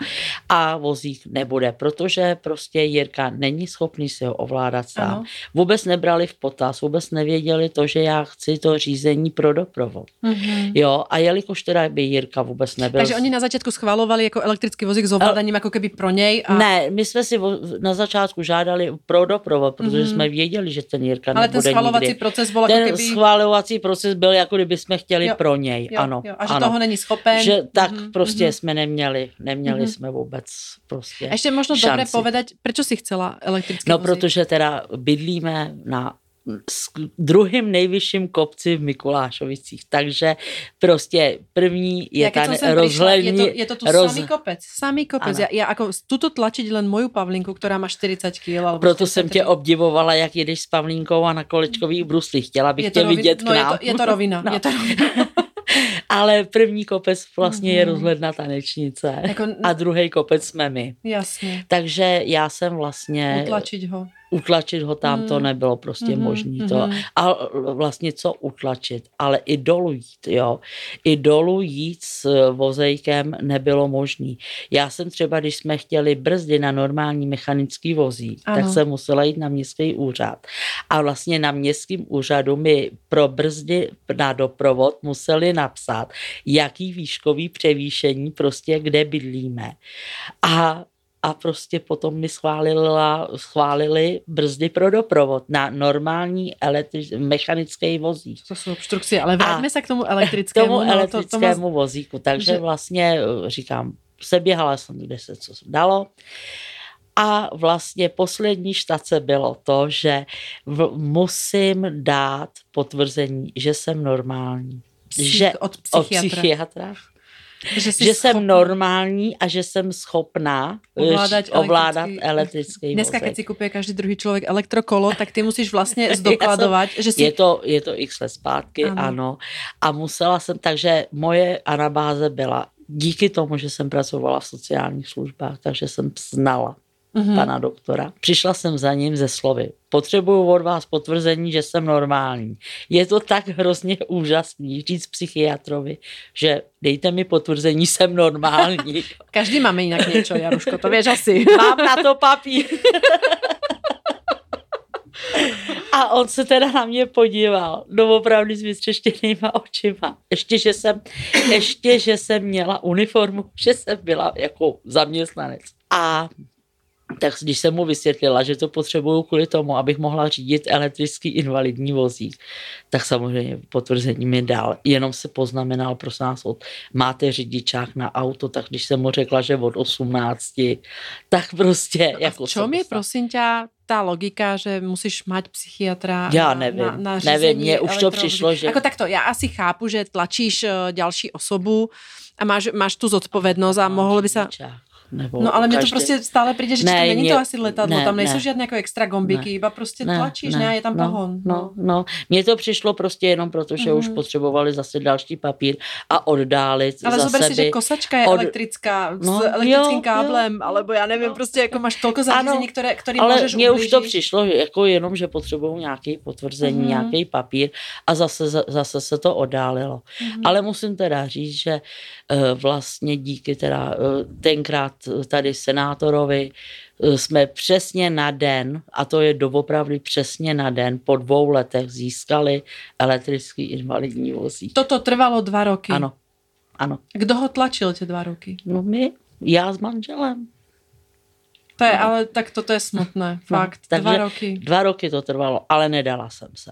S2: a vozík nebude, protože prostě Jirka není schopný si ho ovládat sám.
S1: Ano.
S2: Vůbec nebrali v potaz, vůbec nevěděli to, že já chci to řízení pro doprovod.
S1: Mhm.
S2: Jo, a jelikož teda by Jirka vůbec nebyl...
S1: Takže oni na začátku schvalovali jako elektrický vozík s ovládaním jako keby pro něj. A...
S2: Ne, my jsme si na začátku žádali pro doprovod, protože
S1: Mhm.
S2: jsme věděli, že ten Jirka
S1: ale ten schvalovací
S2: nikdy.
S1: proces byl
S2: Ten
S1: jako keby...
S2: schvalovací proces byl, jako kdyby jsme chtěli
S1: Jo,
S2: pro něj.
S1: Jo,
S2: ano,
S1: jo. A že
S2: ano.
S1: toho není schopen.
S2: Že tak
S1: Mhm,
S2: prostě
S1: mhm.
S2: jsme neměli, neměli
S1: Mhm.
S2: jsme vůbec prostě
S1: Ešte možno dobre
S2: šanci.
S1: povedať, prečo si chcela elektrický
S2: No,
S1: vozík?
S2: protože teda bydlíme na druhým nejvyšším kopci v Mikulášovicích, takže prostě první je
S1: ja keď
S2: ta
S1: som sem prišla,
S2: rozhlední...
S1: je to, je to tu
S2: roz-
S1: samý kopec. Samý kopec.
S2: Ano.
S1: Ja, ja ako tuto tlačiť len moju Pavlinku, ktorá má 40 kg. Alebo
S2: Proto jsem
S1: 43.
S2: tě obdivovala, jak jedeš s Pavlínkou a na kolečkových bruslích. Chtěla bych
S1: je
S2: tě
S1: to rovina,
S2: vidět k
S1: no, je
S2: nám.
S1: to, je to rovina.
S2: No.
S1: Je to rovina.
S2: Ale první kopec vlastně je
S1: Mhm.
S2: rozhledna tanečnice
S1: Jako-
S2: a druhý kopec jsme my.
S1: Jasně.
S2: Takže já jsem vlastně
S1: Utlačiť ho.
S2: Utlačit ho tam to
S1: Mm.
S2: nebylo prostě
S1: Mhm,
S2: možné. To.
S1: mhm.
S2: A vlastně co utlačit, ale i dolů jít, jo. I dolů jít s vozejkem nebylo možné. Já jsem třeba, když jsme chtěli brzdy na normální mechanický vozík,
S1: Ano.
S2: tak jsem musela jít na městský úřad. A vlastně na městském úřadu mi pro brzdy na doprovod museli napsat, jaký výškový převýšení prostě kde bydlíme. A a prostě potom mi schválila, schválili brzdy pro doprovod na normální električ, mechanický vozík.
S1: To jsou obstrukcie, ale vraťme se k tomu
S2: K
S1: elektrickému.
S2: tomu
S1: no, to- to
S2: elektrickému vozíku. Takže
S1: že-
S2: vlastně eh, říkám, seběhala jsem, kde se co dalo. A vlastně poslední štace bylo to, že v, musím dát potvrzení, že jsem normální.
S1: Psych-
S2: že
S1: od
S2: od
S1: psychiatra. Že, jsi
S2: že jsem
S1: schopný-
S2: normální a že jsem schopná
S1: Ovládat
S2: ovládat, ovládat
S1: elektrický-
S2: elektrický
S1: Dneska, keď si kupuje každý druhý člověk elektrokolo, tak ty musíš vlastně zdokladovat, že si...
S2: Je to, je to x let zpátky,
S1: Ano.
S2: ano. ano. A musela jsem, takže moje anabáze byla díky tomu, že jsem pracovala v sociálních službách, takže jsem znala
S1: Mhm.
S2: hmm. pana doktora. Přišla jsem za ním ze slovy. Potřebuju od vás potvrzení, že jsem normální. Je to tak hrozně úžasný říct psychiatrovi, že dejte mi potvrzení, jsem normální.
S1: Každý máme jinak něco, Jaruško, to víš asi.
S2: Mám na to papír. A on se teda na mě podíval, no opravdu s vystřeštěnýma očima. Ještě že, jsem, ještě, že jsem měla uniformu, že jsem byla jako zaměstnanec. A tak když jsem mu vysvětlila, že to potřebuju kvůli tomu, abych mohla řídit elektrický invalidní vozík, tak samozřejmě potvrzení mi dal. Jenom se poznamenal, prosím nás, od, máte řidičák na auto, tak když jsem mu řekla, že od 18, tak prostě...
S1: No
S2: jako
S1: v čom je, prosím tě, ta logika, že musíš mať psychiatra
S2: Já nevím,
S1: na, na
S2: nevím, mně už to přišlo, že...
S1: Ako takto, já asi chápu, že tlačíš eh, ďalší osobu a máš, máš tu zodpovednosť a mohlo by sa...
S2: Nebo
S1: No ale to
S2: každý-
S1: prostě stále přijde, že
S2: Ne,
S1: ne, není
S2: mě-
S1: to asi letadlo,
S2: ne,
S1: tam nejsou
S2: ne.
S1: žádné jako extra gombiky, iba prostě tlačíš, ne, je tam
S2: no,
S1: pohon.
S2: No, no, mně to přišlo prostě jenom proto, že už
S1: Mhm.
S2: potřebovali zase další papír a oddálit
S1: Ale zober si, že kosačka je
S2: od-
S1: elektrická
S2: No,
S1: s elektrickým
S2: jo,
S1: káblem,
S2: jo,
S1: alebo já nevím,
S2: no.
S1: prostě jako máš tolko zařízení, které, kterým
S2: ale
S1: můžeš
S2: mně už to přišlo jako jenom, že potřebují nějaký potvrzení,
S1: Mhm.
S2: nějaký papír a zase, zase se to oddálilo.
S1: Mhm.
S2: Ale musím teda říct, že eh, vlastně díky teda eh, tenkrát tady senátorovi eh, jsme přesně na den, a to je doopravdy přesně na den, po dvou letech získali elektrický invalidní vozík.
S1: Toto trvalo dva roky.
S2: Ano, ano.
S1: Kdo ho tlačil tie dva roky?
S2: No my, já s manželem.
S1: To je,
S2: No.
S1: ale tak toto je smutné, fakt.
S2: takže
S1: dva roky.
S2: Dva roky to trvalo, ale nedala jsem se.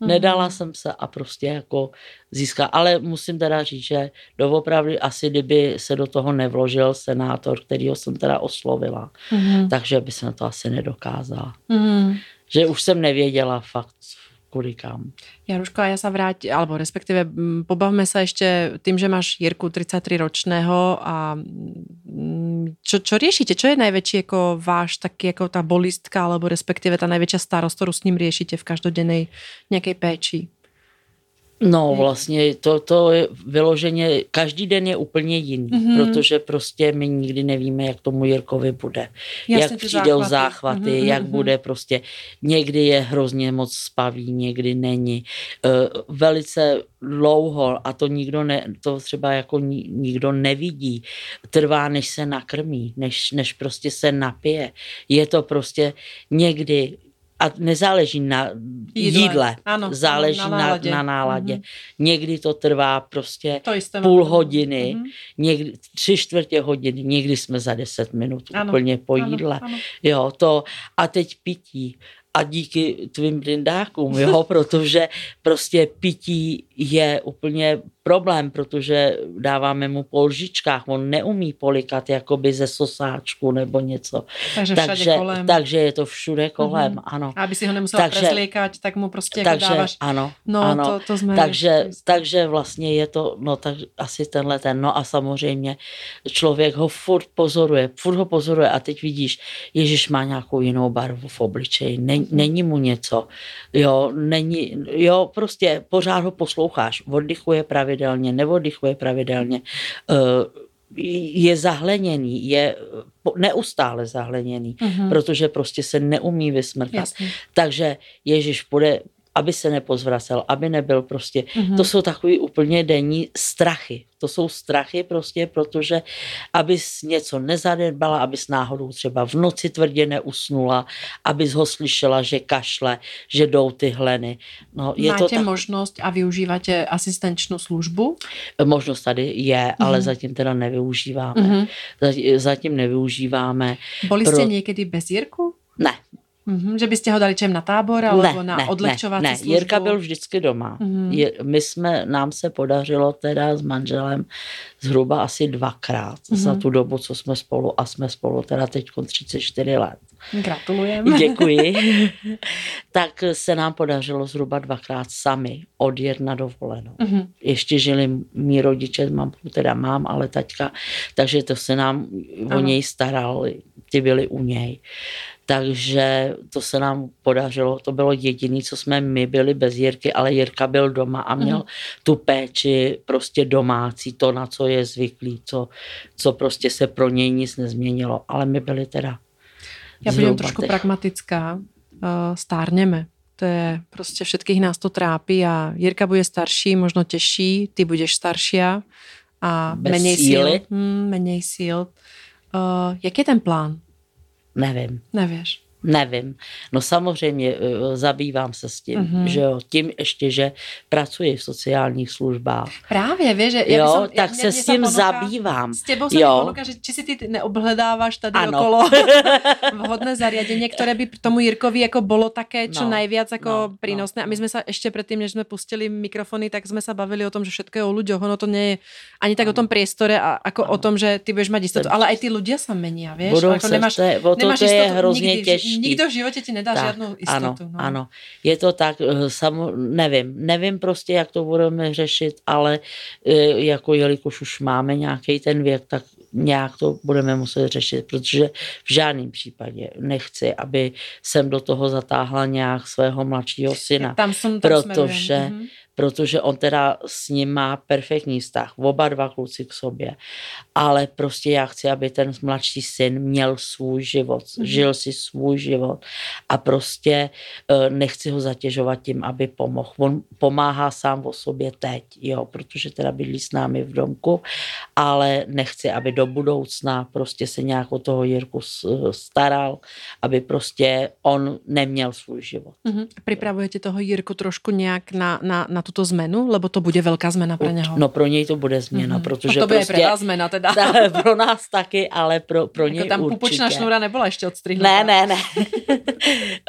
S1: Mhm.
S2: Nedala jsem se a prostě jako získala. Ale musím teda říct, že doopravdy asi kdyby se do toho nevložil senátor, kterýho jsem teda oslovila,
S1: Mhm.
S2: takže by se to asi nedokázala.
S1: Mhm.
S2: Že už jsem nevěděla fakt, kudy kam.
S1: Jaruško, a ja sa vráť, alebo respektíve mm, pobavme sa ešte tým, že máš Jirku 33 ročného a mm, čo, čo riešite? Čo je najväčší jako váš taký jako tá bolistka, alebo respektíve tá najväčšia starosť, ktorú s ním riešite v každodennej nejakej péči?
S2: No vlastně to, to je vyloženě, každý den je úplně jiný,
S1: Mhm.
S2: mm-hmm. protože prostě my nikdy nevíme, jak tomu Jirkovi bude.
S1: Jasně,
S2: jak
S1: ty
S2: přijdou
S1: záchvaty.
S2: záchvaty,
S1: Mhm,
S2: jak
S1: mhm.
S2: bude prostě, někdy je hrozně moc spaví, někdy není. Uh, velice dlouho, a to nikdo ne, to třeba jako ni, nikdo nevidí, trvá, než se nakrmí, než, než prostě se napije. Je to prostě někdy a nezáleží na
S1: Jídle.
S2: jídle,
S1: Ano,
S2: záleží
S1: na náladě.
S2: Na, na náladě.
S1: Mhm.
S2: Někdy to trvá prostě
S1: To
S2: půl
S1: mám.
S2: hodiny,
S1: Mhm.
S2: někdy tři čtvrtě hodiny, někdy jsme za deset minut
S1: Ano,
S2: úplně po
S1: ano,
S2: jídle.
S1: ano.
S2: Jo, to a teď pití. A díky tvým brindákům, jo, protože prostě pití je úplně problém, protože dáváme mu po lžičkách, on neumí polikat jakoby ze sosáčku nebo něco.
S1: Takže
S2: Takže,
S1: kolem.
S2: takže je to všude kolem,
S1: Mhm.
S2: ano.
S1: A aby si ho nemusela
S2: Takže-
S1: prezliekať, tak mu prostě jako
S2: Takže
S1: dáváš.
S2: ano,
S1: No,
S2: ano.
S1: to, to jsme...
S2: Takže, takže vlastně je to, no tak asi tenhle ten, no a samozřejmě člověk ho furt pozoruje, furt ho pozoruje a teď vidíš, Ježíš má nějakou jinou barvu v obličeji, není, není mu něco, jo, není, jo, prostě pořád ho posloucháš, oddychuje pravidelně, neoddychuje pravidelně, eh, je zahleněný, je neustále zahleněný,
S1: Mhm.
S2: protože prostě se neumí vysmrkat.
S1: Jasně.
S2: Takže Ježíš půjde, aby se nepozvracel, aby nebyl prostě.
S1: Mhm.
S2: To jsou takový úplně denní strachy. To jsou strachy prostě, protože abys něco nezanedbala, abys náhodou třeba v noci tvrdě neusnula, abys ho slyšela, že kašle, že jdou ty hleny. No, je
S1: Máte
S2: to tak,
S1: možnosť a využívate asistenčnú službu?
S2: možnost tady je, ale
S1: Mhm.
S2: zatím teda nevyužíváme.
S1: Mhm.
S2: Zatím, nevyužíváme.
S1: Boli
S2: Pro-
S1: ste niekedy bez Jirku?
S2: Ne,
S1: Mhm. Že by ste ho dali čem na tábor alebo
S2: ne,
S1: na
S2: ne,
S1: odlehčovací
S2: ne, ne.
S1: službu?
S2: Jirka byl vždycky doma.
S1: Mhm.
S2: Je, my jsme, nám se podařilo teda s manželem zhruba asi dvakrát
S1: Mhm.
S2: za tu dobu, co jsme spolu a jsme spolu teda teď 34 let.
S1: Gratulujem.
S2: Děkuji. tak se nám podařilo zhruba dvakrát sami odjet na dovolenou.
S1: Mhm.
S2: Ještě žili mý rodiče, mám, teda mám, ale taťka, takže to se nám o
S1: Ano.
S2: něj starali, ty byli u něj. Takže to se nám podařilo, to bylo jediné, co jsme my byli bez Jirky, ale Jirka byl doma a měl
S1: Mhm.
S2: tu péči prostě domácí, to, na co je zvyklý, co, co prostě se pro něj nic nezměnilo. Ale my byli teda
S1: Budem
S2: zhruba
S1: trošku pragmatická. Uh, stárneme. To je prostě všetkých nás to trápí a Jirka bude starší, možno těžší, ty budeš staršia a
S2: Bez
S1: menej
S2: síly.
S1: síl. Hmm, menej síl. Uh, jak je ten plán?
S2: Nevím,
S1: Nevieš.
S2: Nevím. No samozřejmě eh, zabývám se s tím,
S1: Mhm.
S2: mm-hmm. že jo, tím ještě, že pracuji v sociálních službách.
S1: Právě, vieš, že
S2: Jo,
S1: som,
S2: tak se s tím
S1: ponúka-
S2: zabývám.
S1: S tebou
S2: Jo.
S1: mi ponúka, že či si ty neobhledávaš tady
S2: Ano.
S1: okolo vhodné zariadenie, ktoré by tomu Jirkovi ako bolo také čo
S2: No,
S1: najviac ako
S2: no, no,
S1: prínosné. A my
S2: no.
S1: sme sa ešte predtým, než sme pustili mikrofony, tak sme sa bavili o tom, že všetko je o ľuďoch. Ono to nie je ani tak o tom priestore, a ako o
S2: Ano.
S1: tom, že ty budeš mať istotu. Ale aj tí ľudia sa menia, vieš?
S2: Budou
S1: ako
S2: se,
S1: nemáš,
S2: to je, o to,
S1: nemáš
S2: to je hrozně
S1: nikdy.
S2: Těžký.
S1: Nikdo v životě ti nedá žádnou istotu.
S2: Ano,
S1: no.
S2: ano. Je to tak, eh, samo, nevím, nevím prostě, jak to budeme řešit, ale eh, jako jelikož už máme nějaký ten věk, tak nějak to budeme muset řešit, protože v žádném případě nechci, aby jsem do toho zatáhla nějak svého mladšího syna.
S1: Tam som, tam
S2: Protože-
S1: smerujem.
S2: Protože on teda s ním má perfektní vztah, oba dva kluci k sobě, ale prostě já chci, aby ten mladší syn měl svůj život,
S1: Mhm.
S2: žil si svůj život a prostě eh, nechci ho zatěžovat tím, aby pomohl. On pomáhá sám o sobě teď, jo, protože teda bydlí s námi v domku, ale nechci, aby do budoucna prostě se nějak o toho Jirku s- staral, aby prostě on neměl svůj život.
S1: Mhm. Pripravujete toho Jirku trošku nejak na, na, na túto zmenu? Lebo to bude veľká zmena pre neho.
S2: No pro něj to bude změna,
S1: Mhm.
S2: protože
S1: a to bude
S2: prostě...
S1: vás zmena teda.
S2: Ta, pro nás taky, ale pro, pro něj
S1: Jako tam
S2: určitě.
S1: pupočná šnúra nebola ešte odstrihnutá.
S2: Ne, ne, ne.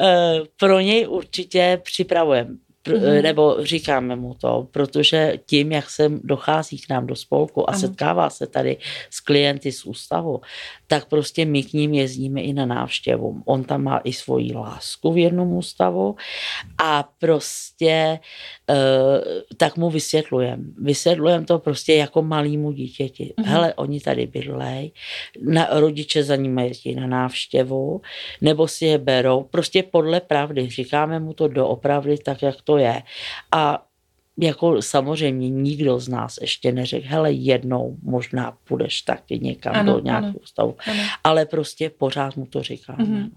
S2: Eh, pro něj určitě připravujeme. Pr-
S1: Mhm.
S2: Nebo říkáme mu to, protože tím, jak se dochází k nám do spolku a
S1: Ano.
S2: setkává se tady s klienty z ústavu, tak prostě my k ním jezdíme i na návštěvu. On tam má i svoji lásku v jednom ústavu a prostě eh, tak mu vysvětlujem. Vysvětlujem to prostě jako malýmu dítěti.
S1: Mhm.
S2: Hele, oni tady bydlej, na, rodiče za nimi jezdí na návštěvu, nebo si je berou, prostě podle pravdy. Říkáme mu to doopravdy tak, jak to je. A jako samozřejmě nikdo z nás ještě neřekl, hele, jednou možná půjdeš taky někam
S1: Ano,
S2: do nějakého
S1: ano.
S2: ústavu.
S1: Ano.
S2: Ale prostě pořád mu to říkáme.
S1: Mhm.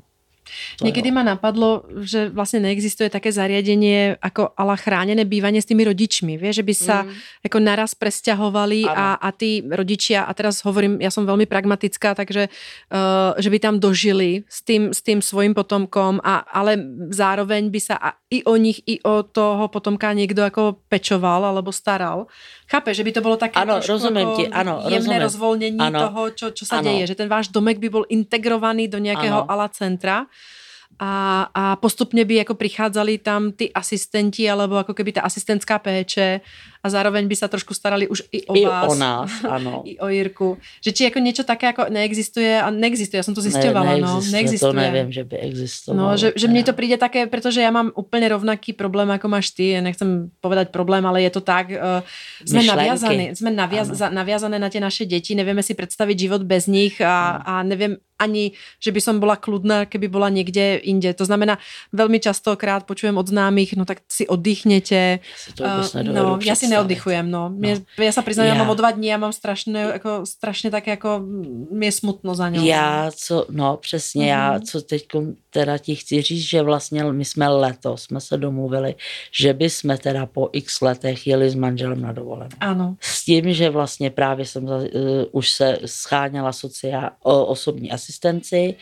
S2: No.
S1: Niekedy
S2: jo.
S1: ma napadlo, že vlastne neexistuje také zariadenie ako ala chránené bývanie s tými rodičmi. Vieš, že by sa
S2: Mm.
S1: ako naraz presťahovali a, a tí rodičia, a teraz hovorím, ja som veľmi pragmatická, takže uh, že by tam dožili s tým, s tým svojim potomkom, a, ale zároveň by sa a, i o nich, i o toho potomka niekto ako pečoval alebo staral. Chápe, že by to bolo také
S2: Ano,
S1: ako
S2: ti, ano,
S1: jemné
S2: rozumiem.
S1: rozvolnení
S2: Ano.
S1: toho, čo, čo sa
S2: Ano.
S1: deje. Že ten váš domek by bol integrovaný do nejakého
S2: Ano.
S1: ala centra a, a postupne by ako prichádzali tam tí asistenti alebo ako keby tá asistentská péče a zároveň by sa trošku starali už i o
S2: I
S1: vás.
S2: o nás, ano.
S1: I o Jirku. Že či ako niečo také ako neexistuje a neexistuje, ja som to zisťovala,
S2: ne,
S1: no.
S2: neexistuje,
S1: Neexistuje.
S2: To nevím, že by existovalo.
S1: No, že, že mne to príde také, pretože ja mám úplne rovnaký problém, ako máš ty. Nechcem povedať problém, ale je to tak. Uh, sme
S2: Myšlenky.
S1: naviazaní, sme naviaz, naviazané na tie naše deti, nevieme si predstaviť život bez nich a, a neviem ani, že by som bola kľudná, keby bola niekde inde. To znamená, veľmi častokrát počujem od známych, no tak si oddychnete.
S2: Si to vůbec
S1: Uh, no, ja si
S2: představit.
S1: Neoddychujem, no. Mne, ja sa priznám, ja.
S2: Já-
S1: mám o dva dní, ja mám strašné, ako, strašne také, ako mi je smutno za ňou.
S2: Já, co, no přesně, mm-hmm. já,
S1: Mhm.
S2: co teď teda ti chci říct, že vlastně my jsme letos, jsme se domluvili, že by jsme teda po x letech jeli s manželem na dovolenou.
S1: Áno.
S2: S tím, že vlastně právě jsem uh, už se scháněla sociál, o, osobní asistenci,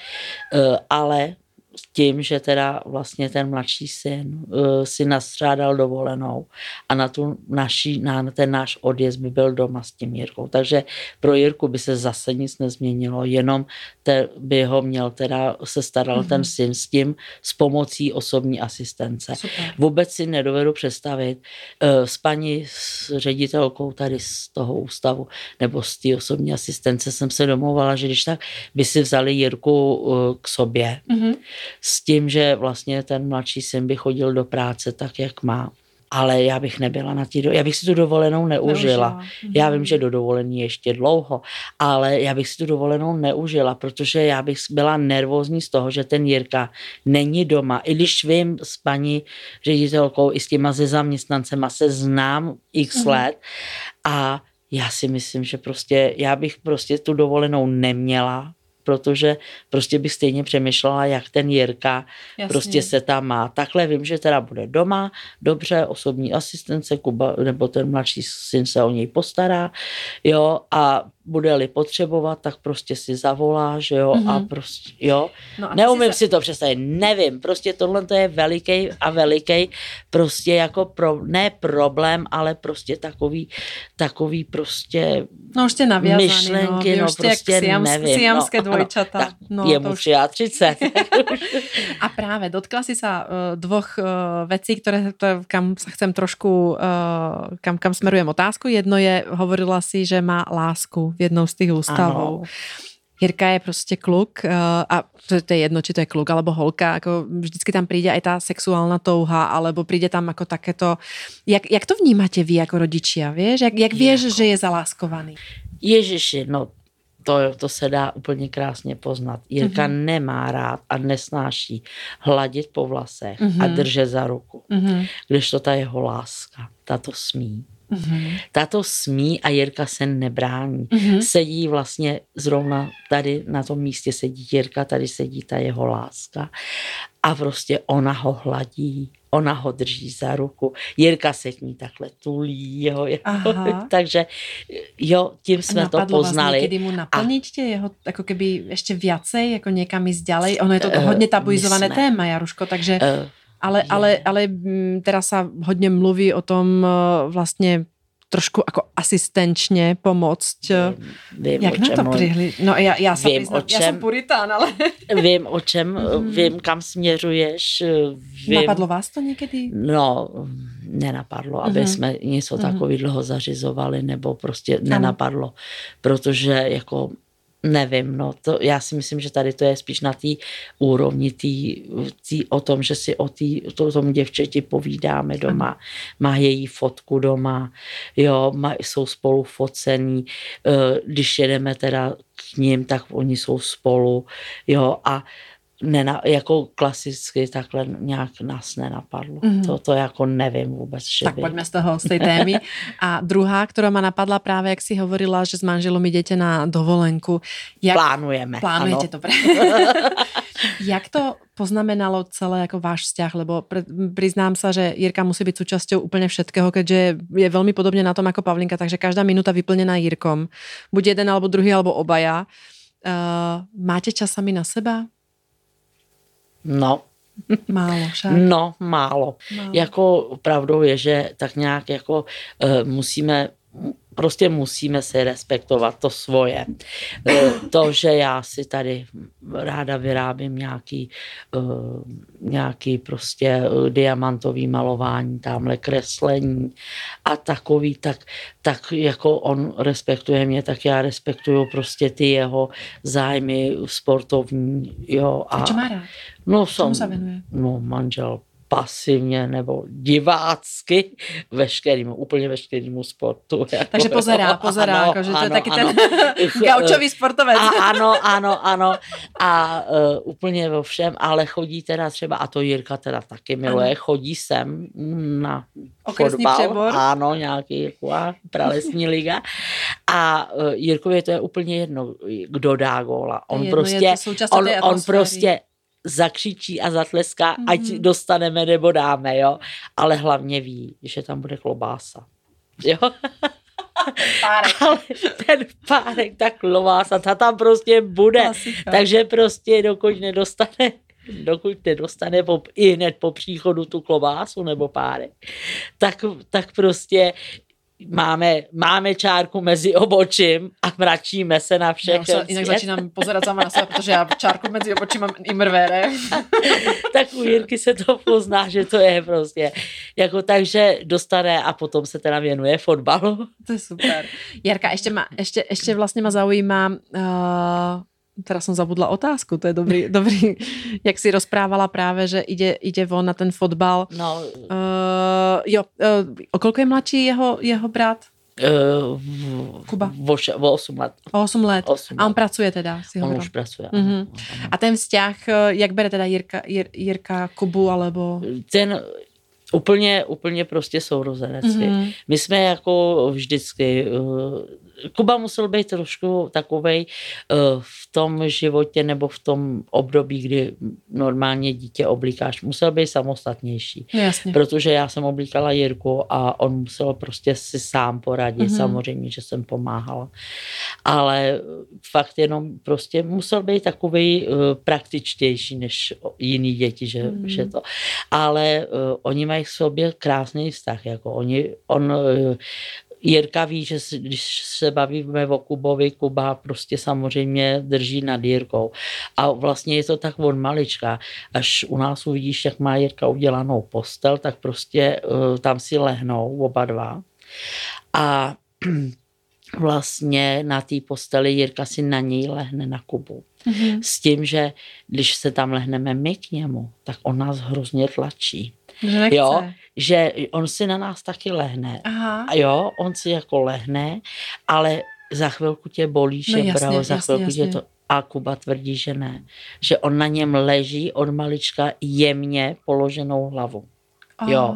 S2: uh, ale s tím, že teda vlastně ten mladší syn uh, si nastřádal dovolenou a na, tu naší, na ten náš odjezd by byl doma s tím Jirkou. Takže pro Jirku by se zase nic nezměnilo, jenom te, by ho měl teda, se staral mm-hmm. ten syn s tím s pomocí osobní asistence.
S1: Super.
S2: Vůbec si nedovedu představit eh, s paní s ředitelkou tady z toho ústavu nebo z té osobní asistence jsem se domluvala, že když tak by si vzali Jirku eh, k sobě
S1: Mhm.
S2: S tím, že vlastně ten mladší syn by chodil do práce tak, jak má. Ale já bych nebyla na do... já bych si tu dovolenou neužila.
S1: Neužila.
S2: Já
S1: Mhm.
S2: vím, že do dovolení ještě dlouho, ale já bych si tu dovolenou neužila, protože já bych byla nervózní z toho, že ten Jirka není doma. I když vím s paní ředitelkou i s těma ze zaměstnancema se znám x
S1: Mhm.
S2: let a já si myslím, že prostě já bych prostě tu dovolenou neměla, protože prostě bych stejně přemýšlela, jak ten Jirka
S1: Jasně.
S2: prostě se tam má. Takhle vím, že teda bude doma, dobře, osobní asistence, Kuba, nebo ten mladší syn se o něj postará, jo, a bude-li potřebovat, tak prostě si zavolá, že jo, mm-hmm. a
S1: Mhm.
S2: prostě, jo.
S1: No a
S2: Neumím
S1: si
S2: si to představit, nevím, prostě tohle to je veliký a veliký, prostě jako pro, ne problém, ale prostě takový, takový prostě
S1: No už jste naviazaný, no,
S2: myšlenky, no
S1: už jste jak
S2: prostě
S1: siam,
S2: nevím.
S1: siamské
S2: no,
S1: dvojčata.
S2: Ano,
S1: no,
S2: je mu
S1: už
S2: 33.
S1: A práve, dotkla si sa uh, dvoch uh, vecí, ktoré, to, kam sa chcem trošku, uh, kam, kam smerujem otázku. Jedno je, hovorila si, že má lásku jednou z tých ústavov.
S2: Ano.
S1: Jirka je prostě kluk uh, a to, to je jedno, či to je kluk alebo holka, ako vždycky tam príde aj tá sexuálna touha, alebo príde tam ako takéto... Jak, jak to vnímate vy jako rodičia, vieš? Jak, jak vieš,
S2: Jako-
S1: že je zaláskovaný?
S2: Ježiši, no to, to se dá úplně krásně poznat. Jirka
S1: Mhm.
S2: mm-hmm. nemá rád a nesnáší hladit po vlasech mm-hmm. a
S1: Mhm.
S2: držet za ruku.
S1: Mhm.
S2: Kdežto ta jeho láska, ta to smí.
S1: Mhm.
S2: Ta to smí a Jirka se nebrání.
S1: Mhm.
S2: Sedí vlastně zrovna tady na tom místě sedí Jirka, tady sedí ta jeho láska a prostě ona ho hladí, ona ho drží za ruku. Jirka se k ní takhle tulí, jo, jo. Takže jo, tím jsme to
S1: Napadlo vás
S2: poznali.
S1: niekedy mu naplniť tie jeho, ako keby ešte viacej, ako niekam ísť ďalej? Ono je to
S2: Eh,
S1: hodne
S2: my
S1: tabuizované
S2: sme-
S1: téma, Jaruško, takže
S2: Eh,
S1: ale,
S2: je.
S1: ale, ale mm, teraz sa hodne mluví o tom vlastne trošku ako asistenčne pomôcť. eh,
S2: vím,
S1: Jak
S2: o
S1: na
S2: čem
S1: to prihli? No ja, ja sa
S2: Vím, o
S1: ja som
S2: čem-
S1: puritán, ale
S2: Vím, o čem,
S1: Mhm.
S2: vím, kam směřuješ. Vím,
S1: napadlo vás to niekedy?
S2: No, nenapadlo, aby
S1: Mhm.
S2: jsme něco
S1: Mhm.
S2: takového zařizovali, nebo prostě nenapadlo, protože jako nevím, no to, já si myslím, že tady to je spíš na té úrovni tý, tý, o tom, že si o, tý, to, o tom děvčeti povídáme doma, má její fotku doma, jo, má, jsou spolu focení, eh, když jedeme teda k ním, tak oni jsou spolu, jo, a nena, jako klasicky takhle nějak nás nenapadlo.
S1: Mhm.
S2: To, to jako nevím vůbec, že
S1: Tak
S2: by.
S1: poďme z toho, z tej témy. A druhá, ktorá ma napadla práve, jak si hovorila, že s manželom idete na dovolenku. Jak,
S2: Plánujeme.
S1: Plánujete,
S2: ano.
S1: dobre. Jak to poznamenalo celé ako váš vzťah? Lebo pre, priznám sa, že Jirka musí byť súčasťou úplne všetkého, keďže je veľmi podobne na tom ako Pavlinka, takže každá minúta vyplnená Jirkom. Buď jeden, alebo druhý, alebo obaja. Uh, máte čas sami na seba?
S2: No,
S1: Málo však.
S2: no, málo.
S1: Málo.
S2: Jako pravdou je, že tak nějak jako uh, musíme prostě musíme si respektovat to svoje. Eh, To, že já si tady ráda vyrábím nějaký, eh, nějaký prostě eh, diamantový malování, tamhle kreslení a takový, tak, tak jako on respektuje mě, tak já respektuju prostě ty jeho zájmy sportovní, jo.
S1: A čo má rád?
S2: no,
S1: sa venuje?
S2: no, manžel pasivně nebo divácky veškerýmu, úplně veškerýmu sportu. Jako,
S1: Takže pozerá,
S2: jo.
S1: pozerá,
S2: Ano,
S1: akože to je
S2: ano,
S1: taký ten
S2: ano.
S1: gaučový sportovec.
S2: A, ano, ano, ano. A uh, úplně vo všem, ale chodí teda třeba, a to Jirka teda taky miluje,
S1: Ano.
S2: chodí sem na
S1: Okresní
S2: fotbal.
S1: přebor.
S2: Ano, nějaký jako a pralesní liga. A uh, Jirkovi to je úplně jedno, kdo dá góla. On
S1: jedno, je
S2: prostě,
S1: součástí
S2: on, on prostě zakřičí a zatleská, mm-hmm. ať
S1: Mhm.
S2: dostaneme nebo dáme, jo. Ale hlavně ví, že tam bude klobása. Jo?
S1: Párek.
S2: Ale ten párek, ta klobása, ta tam prostě bude.
S1: Klasika.
S2: Takže prostě dokud nedostane dokud nedostane po, i hned po příchodu tu klobásu nebo párek, tak, tak prostě máme, máme čárku mezi obočím a mračíme se na
S1: Ja
S2: všechno.
S1: už sa inak začínam pozerať sama na seba, protože ja čárku medzi obočí mám imrvére.
S2: tak u Jirky se to pozná, že to je prostě. Jako takže dostane a potom se teda věnuje fotbalu.
S1: To je super. Jarka, ešte, ma, ešte, ešte vlastne ma zaujíma, uh, teraz som zabudla otázku, to je dobrý, dobrý, jak si rozprávala práve, že ide, ide von na ten fotbal.
S2: No,
S1: Uh, jo, uh, o koľko je mladší jeho, jeho brat?
S2: uh,
S1: Kuba.
S2: O, o 8 let.
S1: O 8 let.
S2: 8
S1: A on
S2: let.
S1: pracuje teda, si
S2: On už pracuje.
S1: Mhm.
S2: ano.
S1: A ten vzťah, jak bere teda Jirka, Jir, Jirka Kubu, alebo...
S2: ten Úplně, úplně prostě sourozenectví. Mm-hmm. My jsme jako vždycky, uh, Kuba musel být trošku takovej uh, v tom životě nebo v tom období, kdy normálně dítě oblíkáš, musel být samostatnější.
S1: Jasně.
S2: Protože já jsem oblíkala Jirku a on musel prostě si sám poradit. Mm-hmm. Samozřejmě, že jsem pomáhala. Ale fakt jenom prostě musel být takový uh, praktičtější než jiný děti, že, mm-hmm. že to. Ale uh, oni mají v sobě krásný vztah. Jako oni, on, eh, Jirka ví, že když se bavíme o Kubovi, Kuba prostě samozřejmě drží nad Jirkou. A vlastně je to tak od malička. Až u nás uvidíš, jak má Jirka udělanou postel, tak prostě uh, tam si lehnou oba dva. A vlastně na té posteli Jirka si na něj lehne na Kubu. Mm-hmm. S tím, že když se tam lehneme my k němu, tak on nás hrozně tlačí.
S1: Že nechce.
S2: Jo, že on si na nás taky lehne.
S1: Aha.
S2: A jo, on si jako lehne, ale za chvilku tě bolí
S1: No jasně,
S2: šebrao, za
S1: jasně,
S2: chvilku tě
S1: jasně.
S2: to... A Kuba tvrdí, že ne. Že on na něm leží od malička jemně položenou hlavu. Jo.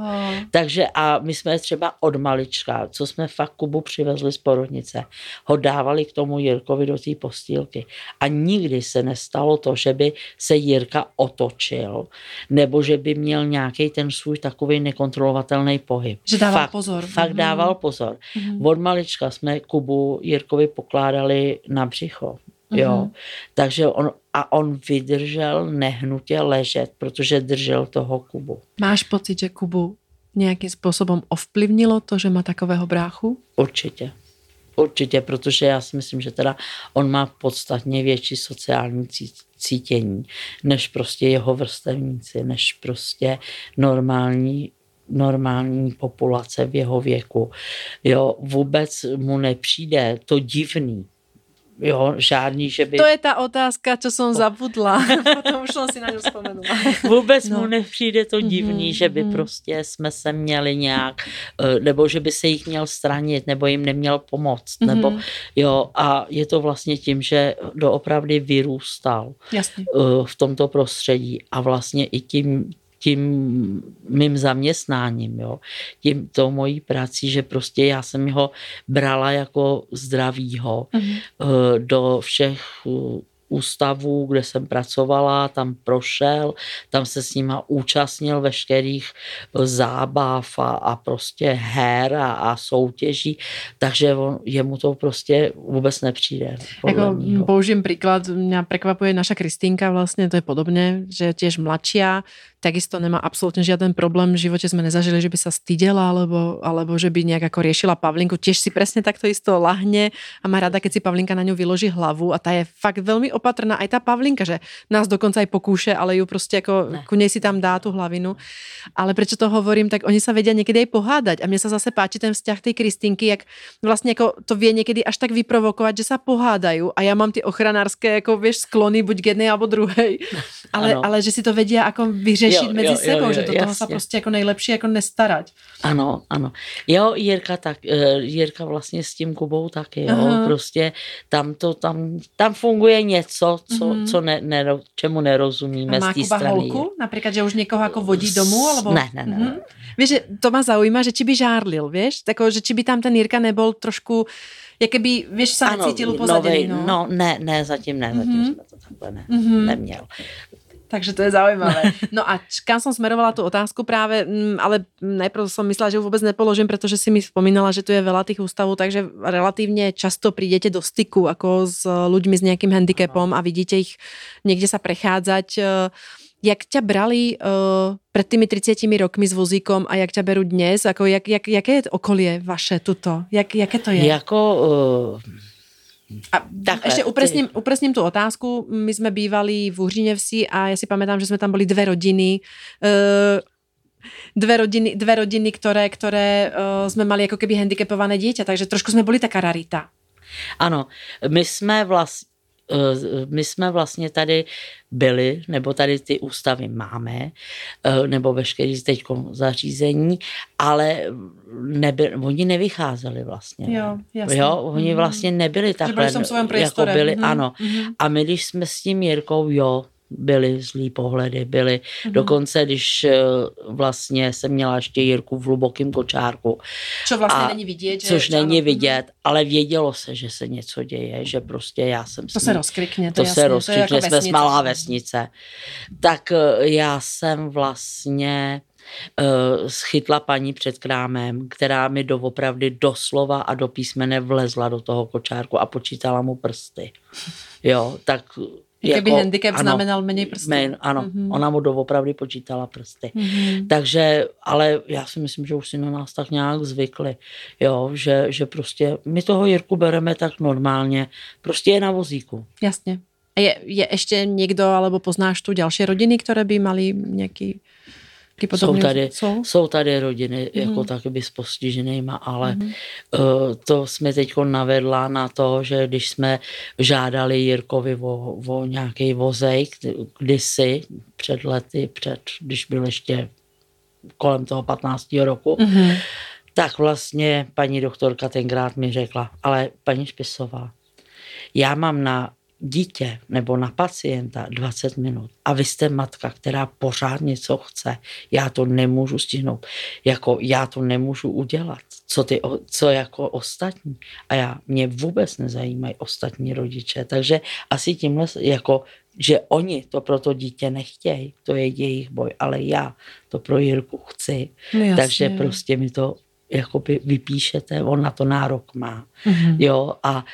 S2: Takže a my jsme třeba od malička, co jsme fakt Kubu přivezli z porodnice, ho dávali k tomu Jirkovi do té postýlky. A nikdy se nestalo to, že by se Jirka otočil, nebo že by měl nějaký ten svůj takový nekontrolovatelný pohyb.
S1: Že dával
S2: fakt,
S1: pozor.
S2: Fakt
S1: Mhm.
S2: dával pozor.
S1: Mhm.
S2: Od malička jsme Kubu Jirkovi pokládali na břicho. Jo.
S1: Mhm.
S2: Takže on, a on vydržel nehnutě ležet, protože držel toho Kubu.
S1: Máš pocit, že Kubu nějakým způsobem ovplyvnilo to, že má takového bráchu?
S2: Určitě. Určitě, protože já si myslím, že teda on má podstatně větší sociální cí- cítění, než prostě jeho vrstevníci, než prostě normální normální populace v jeho věku. Jo, vůbec mu nepřijde to divný. Jo, žádný, že by...
S1: To je ta otázka, co jsem zabudla. Potom už jsem si na ňu vzpomenula.
S2: Vůbec
S1: No.
S2: mu nepřijde to divný,
S1: Mhm,
S2: že by
S1: mhm.
S2: prostě jsme se měli nějak, eh, nebo že by se jich měl stranit, nebo jim neměl pomoct, nebo
S1: Mhm.
S2: jo, a je to vlastně tím, že doopravdy vyrůstal
S1: Jasně.
S2: eh, v tomto prostředí a vlastně i tím, tím mým zaměstnáním, jo, tím tou mojí prací, že prostě já jsem ho brala jako zdravýho,
S1: Mhm.
S2: eh, do všech ústavů, kde jsem pracovala, tam prošel, tam se s nima účastnil veškerých eh, zábav a, a prostě her a, a soutěží, takže on, jemu to prostě vůbec nepřijde.
S1: Jako
S2: mýho.
S1: použijem príklad, mňa prekvapuje naša Kristýnka vlastne, to je podobne, že je tiež mladšia, takisto nemá absolútne žiaden problém, v živote sme nezažili, že by sa stydela, alebo, alebo že by nejak ako riešila Pavlinku, tiež si presne takto isto lahne a má rada, keď si Pavlinka na ňu vyloží hlavu a tá je fakt veľmi opatrná, aj tá Pavlinka, že nás dokonca aj pokúše, ale ju prostě ako
S2: Ne.
S1: ku nej si tam dá tú hlavinu. Ale prečo to hovorím, tak oni sa vedia niekedy aj pohádať a mne sa zase páči ten vzťah tej Kristýnky, jak vlastne ako to vie niekedy až tak vyprovokovať, že sa pohádajú a ja mám ty ochranárske ako vieš sklony buď k jednej alebo druhej. Ale,
S2: Ano.
S1: ale že si to vedia ako vyřešit
S2: Jo,
S1: mezi
S2: jo, jo,
S1: sebou,
S2: jo,
S1: že do toho
S2: jasně.
S1: prostě jako nejlepší jako nestarať.
S2: Ano, ano. Jo, Jirka tak, eh, Jirka vlastně s tím Kubou taky, jo.
S1: Aha.
S2: Prostě tam to, tam, tam funguje něco, co,
S1: Mhm.
S2: co ne, nero, čemu nerozumíme
S1: A má
S2: z té strany.
S1: holku? Napríklad, že už někoho jako vodí domů? Alebo...
S2: Ne, ne, ne, ne.
S1: Mhm. Vieš, že to ma zaujíma, že či by žárlil, vieš? Tako, že či by tam ten Jirka nebol trošku, jakoby, vieš, sa necítil upozadený,
S2: novej-
S1: no.
S2: no. ne, ne, zatím ne, zatím
S1: Mhm.
S2: jsme to takhle ne,
S1: Mhm.
S2: neměl.
S1: Takže to je zaujímavé. No a kam som smerovala tú otázku práve, mm, ale najprv som myslela, že ju vôbec nepoložím, pretože si mi spomínala, že tu je veľa tých ústavov, takže relatívne často prídete do styku ako s ľuďmi s nejakým handicapom a vidíte ich niekde sa prechádzať. Eh, Jak ťa brali uh, pred tými 30 rokmi s vozíkom a jak ťa berú dnes? Ako, jak, jak, jaké je okolie vaše tuto? Jak, jaké to je?
S2: Jako, uh,
S1: A
S2: Takhle,
S1: ještě upresním, upresním tu otázku. My jsme bývali v Uhřiněvsi a já si pamätám, že jsme tam byli dve rodiny. Uh, dve rodiny, dve rodiny ktoré, ktoré uh, sme mali ako keby handicapované dieťa, takže trošku sme boli taká rarita.
S2: ano, my jsme vlastně my jsme vlastně tady byli, nebo tady ty ústavy máme, eh, nebo veškerý teď zařízení, ale neby, oni nevycházeli vlastně.
S1: Jo, jasně.
S2: Jo, oni
S1: Mhm.
S2: vlastně nebyli takhle,
S1: byli v tom svém
S2: jako byli,
S1: Mhm,
S2: ano.
S1: mhm.
S2: A my, když jsme s tím Jirkou, jo, byly zlý pohledy, byly. Mm-hmm. Dokonce, když eh, vlastně jsem měla ještě Jirku v hlubokém kočárku.
S1: Co vlastně a, není vidět. Že,
S2: což není ano. vidět, ale vědělo se, že se něco děje, že prostě já jsem...
S1: To se rozkrikně,
S2: to, to
S1: jasně,
S2: se rozkrikně,
S1: to
S2: jako jsme malá vesnice. Tak eh, já jsem vlastně uh, schytla paní před krámem, která mi doopravdy doslova a do písmene vlezla do toho kočárku a počítala mu prsty. Jo, tak
S1: jako, by handicap ano, znamenal méně prstů.
S2: Men, ano, mm-hmm. ona mu doopravdy počítala prsty. Mm-hmm. Takže, ale já si myslím, že už si na nás tak nějak zvykli, jo, že, že prostě my toho Jirku bereme tak normálně, prostě je na vozíku.
S1: Jasně. Je, je ještě někdo, alebo poznáš tu další rodiny, které by mali nějaký
S2: jsou tady, jsou? jsou tady rodiny mm. jako taky s postiženýma, ale mm. uh, to jsme teď navedla na to, že když jsme žádali Jirkovi o, o nějaký vozej, kdysi před lety, před, když byl ještě kolem toho 15. roku, mm. tak vlastně paní doktorka tenkrát mi řekla, ale paní Špisová, já mám na dítě nebo na pacienta 20 minut a vy jste matka, která pořád něco chce, já to nemůžu stihnout, jako já to nemůžu udělat, co, ty, co jako ostatní. A já, mě vůbec nezajímají ostatní rodiče, takže asi tímhle, jako, že oni to pro to dítě nechtějí, to je jejich boj, ale já to pro Jirku chci, no takže prostě mi to jakoby vypíšete, on na to nárok má. Mm-hmm. Jo, a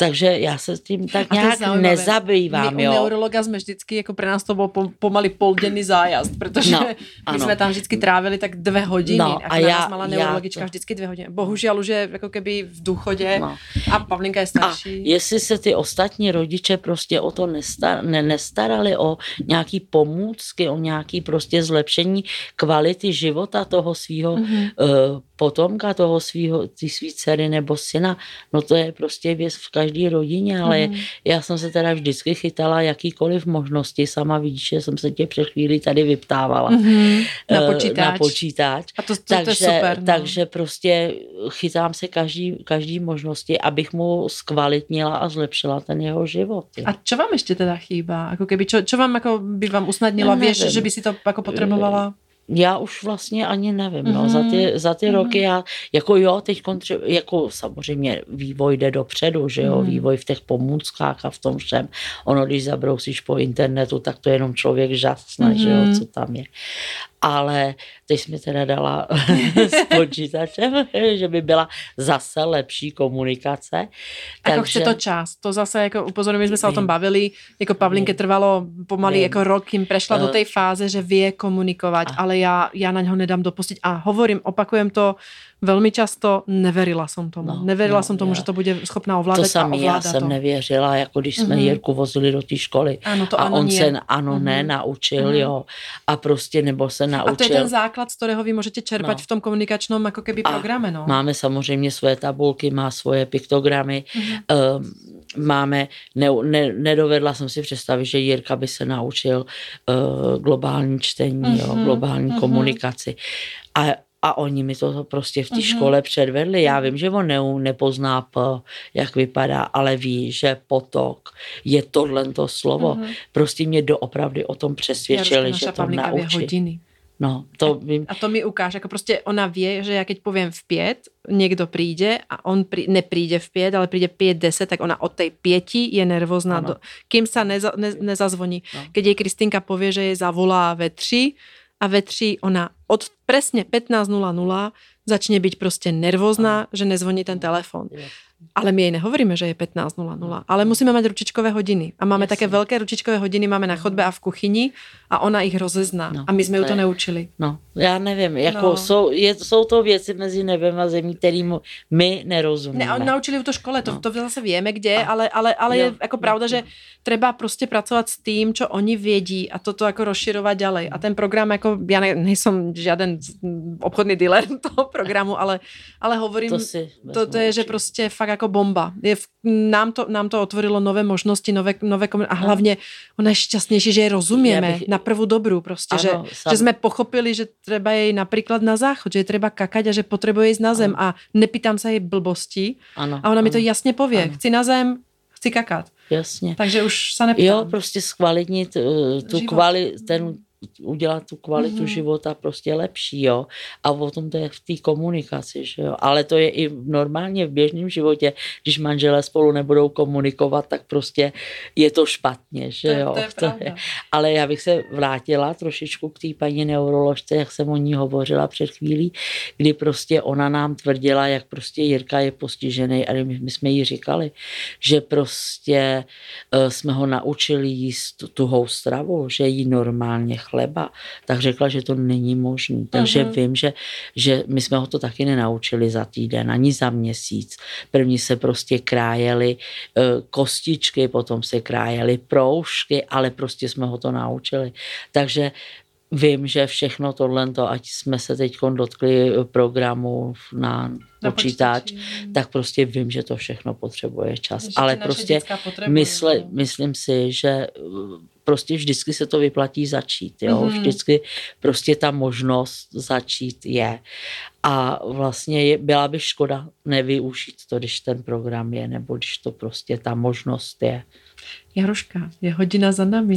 S2: takže já se s tím tak nějak nezabývám.
S1: My
S2: jo.
S1: u neurologa jsme vždycky, jako pro nás to byl pomaly poldenný zájazd, protože no, my jsme tam vždycky trávili tak dvě hodiny. No, a já, nás mala neurologička to... vždycky dvě hodiny. Bohužel už je jako keby v důchodě no. a Pavlinka je starší.
S2: A jestli se ty ostatní rodiče prostě o to nestar, ne, nestarali, o nějaký pomůcky, o nějaký prostě zlepšení kvality života toho svého mm-hmm. uh, potomka toho svého, ty svý dcery nebo syna, no to je prostě věc v každé rodině, ale mm. já jsem se teda vždycky chytala jakýkoliv možnosti, sama vidíš, že jsem se tě před chvíli tady vyptávala
S1: mm. na, počítač.
S2: na počítač.
S1: A to, to, takže, to je super. No.
S2: Takže prostě chytám se každý, každý možnosti, abych mu zkvalitnila a zlepšila ten jeho život.
S1: A co vám ještě teda chýbá? Jako keby, čo, čo vám jako by vám usnadnilo? Víš, že by si to jako potřebovala?
S2: Já už vlastně ani nevím, mm-hmm. no, za ty, mhm. za ty mm-hmm. roky já, jako jo, teď kontře, jako samozřejmě vývoj jde dopředu, že jo, mm-hmm. vývoj v těch pomůckách a v tom všem, ono, když zabrousíš po internetu, tak to jenom člověk žasne, mm-hmm. že jo, mhm. co tam je ale teď mi teda dala s počítačem, že by byla zase lepší komunikace.
S1: Jako takže... chce to čas, to zase jako upozorňuji, jsme se o tom bavili, jako Pavlinke trvalo pomaly Vím. jako rok, kým prešla do té fáze, že vie komunikovat, ale já, já na něho nedám dopustit. A hovorím, opakujem to, velmi často neverila jsem tomu. No, neverila no, jsem tomu, já. že to bude schopná ovládat
S2: To samý, já jsem to. nevěřila, jako když jsme mm-hmm. Jirku vozili do té školy
S1: ano, to
S2: a
S1: ano
S2: on
S1: nie.
S2: se ano, mm-hmm. ne, naučil, mm-hmm. jo, a prostě nebo se naučil. A
S1: to je ten základ, z kterého vy můžete čerpat no. v tom komunikačnom jako keby programe, no.
S2: Máme samozřejmě své tabulky, má svoje piktogramy, mm-hmm. um, máme, ne, ne, nedovedla jsem si představit, že Jirka by se naučil uh, globální čtení, mm-hmm. jo, globální mm-hmm. komunikaci. A a oni mi to prostě v té mm-hmm. škole předvedli. Já vím, že on ne, nepozná P, jak vypadá, ale ví, že potok je tohle to slovo. Mm-hmm. Prostě mě doopravdy o tom přesvědčili, že to naučí. hodiny. No, to vím.
S1: A to mi ukáže, jako prostě ona ví, že já keď povím v pět, někdo přijde a on prí, nepríde v pět, ale přijde pět, deset, tak ona od té pěti je nervózna, do, kým se neza, ne, nezazvoní. No. Keď jej Kristinka povie, že je zavolá ve tři, a ve tři ona od presne 15.00 začne byť prostě nervózna, že nezvoní ten telefon. Ale my jej nehovoríme, že je 15.00, ale musíme mať ručičkové hodiny. A máme Jasne. také velké ručičkové hodiny, máme na chodbe a v kuchyni a ona ich rozezná. No, a my jsme ju to neučili.
S2: No, já nevím, jako no. jsou, je, jsou to věci mezi nebem a zemí, kterým my nerozumíme.
S1: Ne, naučili u to škole, to, no. to zase víme kde, a, ale, ale, ale jo, je jako pravda, že treba prostě pracovat s tím, co oni vědí a toto jako rozširovat ďalej. A ten program, jako já ne, nejsem žádný obchodný dealer toho programu, ale, ale hovorím, to, si to, to je, že prostě fakt jako bomba. Je, nám, to, nám to otvorilo nové možnosti, nové, nové a hlavně ona je šťastnější, že je rozumíme bych... na prvú dobrou prostě, ano, že, sam... že jsme pochopili, že treba jej například na záchod, že je treba kakať a že potřebuje jít na zem ano. a nepýtám se jej blbosti
S2: ano,
S1: a ona
S2: ano,
S1: mi to jasně pově, ano. chci na zem, chci kakat.
S2: jasně.
S1: Takže už se neptám.
S2: Jo, prostě zkvalitnit uh, tu
S1: Život.
S2: kvali, ten udělat tu kvalitu
S1: Mhm.
S2: mm-hmm. života prostě lepší, jo. A o tom to je v té komunikaci, že jo. Ale to je i normálně v běžném životě, když manželé spolu nebudou komunikovat, tak prostě je to špatně, že
S1: To je-
S2: jo.
S1: to je.
S2: Ale já bych se vrátila trošičku k té paní neuroložce, jak jsem o ní hovořila před chvílí, kdy prostě ona nám tvrdila, jak prostě Jirka je postižený a my, my jsme jí říkali, že prostě uh, jsme ho naučili jíst tu- tuhou stravu, že jí normálně chleba, tak řekla, že to není možné. Takže
S1: Mhm.
S2: vím, že, že my jsme ho to taky nenaučili za týden, ani za měsíc. První se prostě krájely eh, kostičky, potom se krájely proužky, ale prostě jsme ho to naučili. Takže vím, že všechno tohle, ať jsme se teď dotkli programu na,
S1: Na
S2: počítač,
S1: počítači.
S2: tak prostě vím, že to všechno potřebuje čas.
S1: Že
S2: ale prostě mysle,
S1: no.
S2: myslím si, že uh, prostě vždycky se to vyplatí začít. Jo?
S1: Mhm.
S2: Mm-hmm. Vždycky prostě ta možnost začít je. A vlastně je, byla by škoda nevyužít to, když ten program je, nebo když to prostě ta možnost je.
S1: Jaroška, je hodina za nami.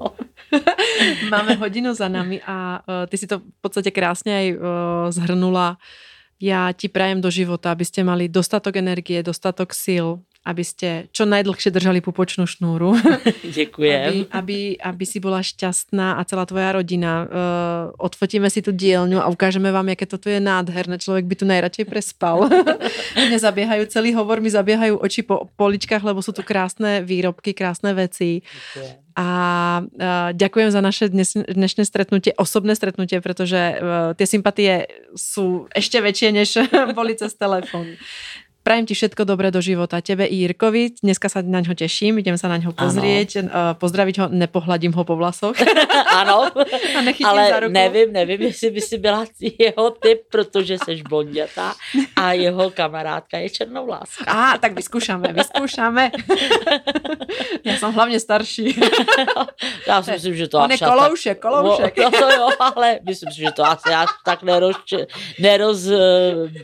S1: Máme hodinu za nami a uh, ty si to v podstate krásne aj uh, zhrnula. Ja ti prajem do života, aby ste mali dostatok energie, dostatok síl, aby ste čo najdlhšie držali pupočnú šnúru.
S2: Děkujem.
S1: aby, aby, aby si bola šťastná a celá tvoja rodina. Uh, odfotíme si tu dielňu a ukážeme vám, jaké toto je nádherné. Človek by tu najradšej prespal. Mne zabiehajú celý hovor, mi zabiehajú oči po poličkách, lebo sú tu krásne výrobky, krásne veci.
S2: Děkujem.
S1: A uh, ďakujem za naše dnes, dnešné stretnutie, osobné stretnutie, pretože uh, tie sympatie sú ešte väčšie, než boli cez telefón. Prajem ti všetko dobré do života, tebe i Jirkovi. Dneska sa na ňo teším, idem sa na ňo pozrieť, uh, pozdraviť ho, nepohladím ho po vlasoch.
S2: ano,
S1: A nechytím za
S2: ale
S1: ruku.
S2: nevím, nevím, jestli by si byla jeho typ, protože jsi blondětá a jeho kamarádka je černovláska.
S1: Á, tak vyskúšame, vyskúšame. ja som hlavne starší.
S2: Já si myslím, že to
S1: On je koloušek, koloušek.
S2: No, to jo, ale myslím si, že to asi až tak neroz, neroz,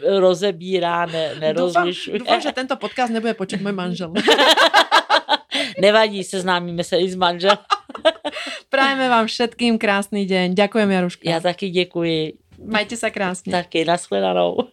S2: rozebírá, ne,
S1: Dúfam,
S2: nerozlišuje.
S1: dúfam, že tento podcast nebude počuť môj manžel.
S2: Nevadí, seznámíme se i s manželem.
S1: Prajeme vám všetkým krásny deň. Ďakujem, Jaruška.
S2: Já taky děkuji.
S1: Majte sa krásne.
S2: Taky, nashledanou.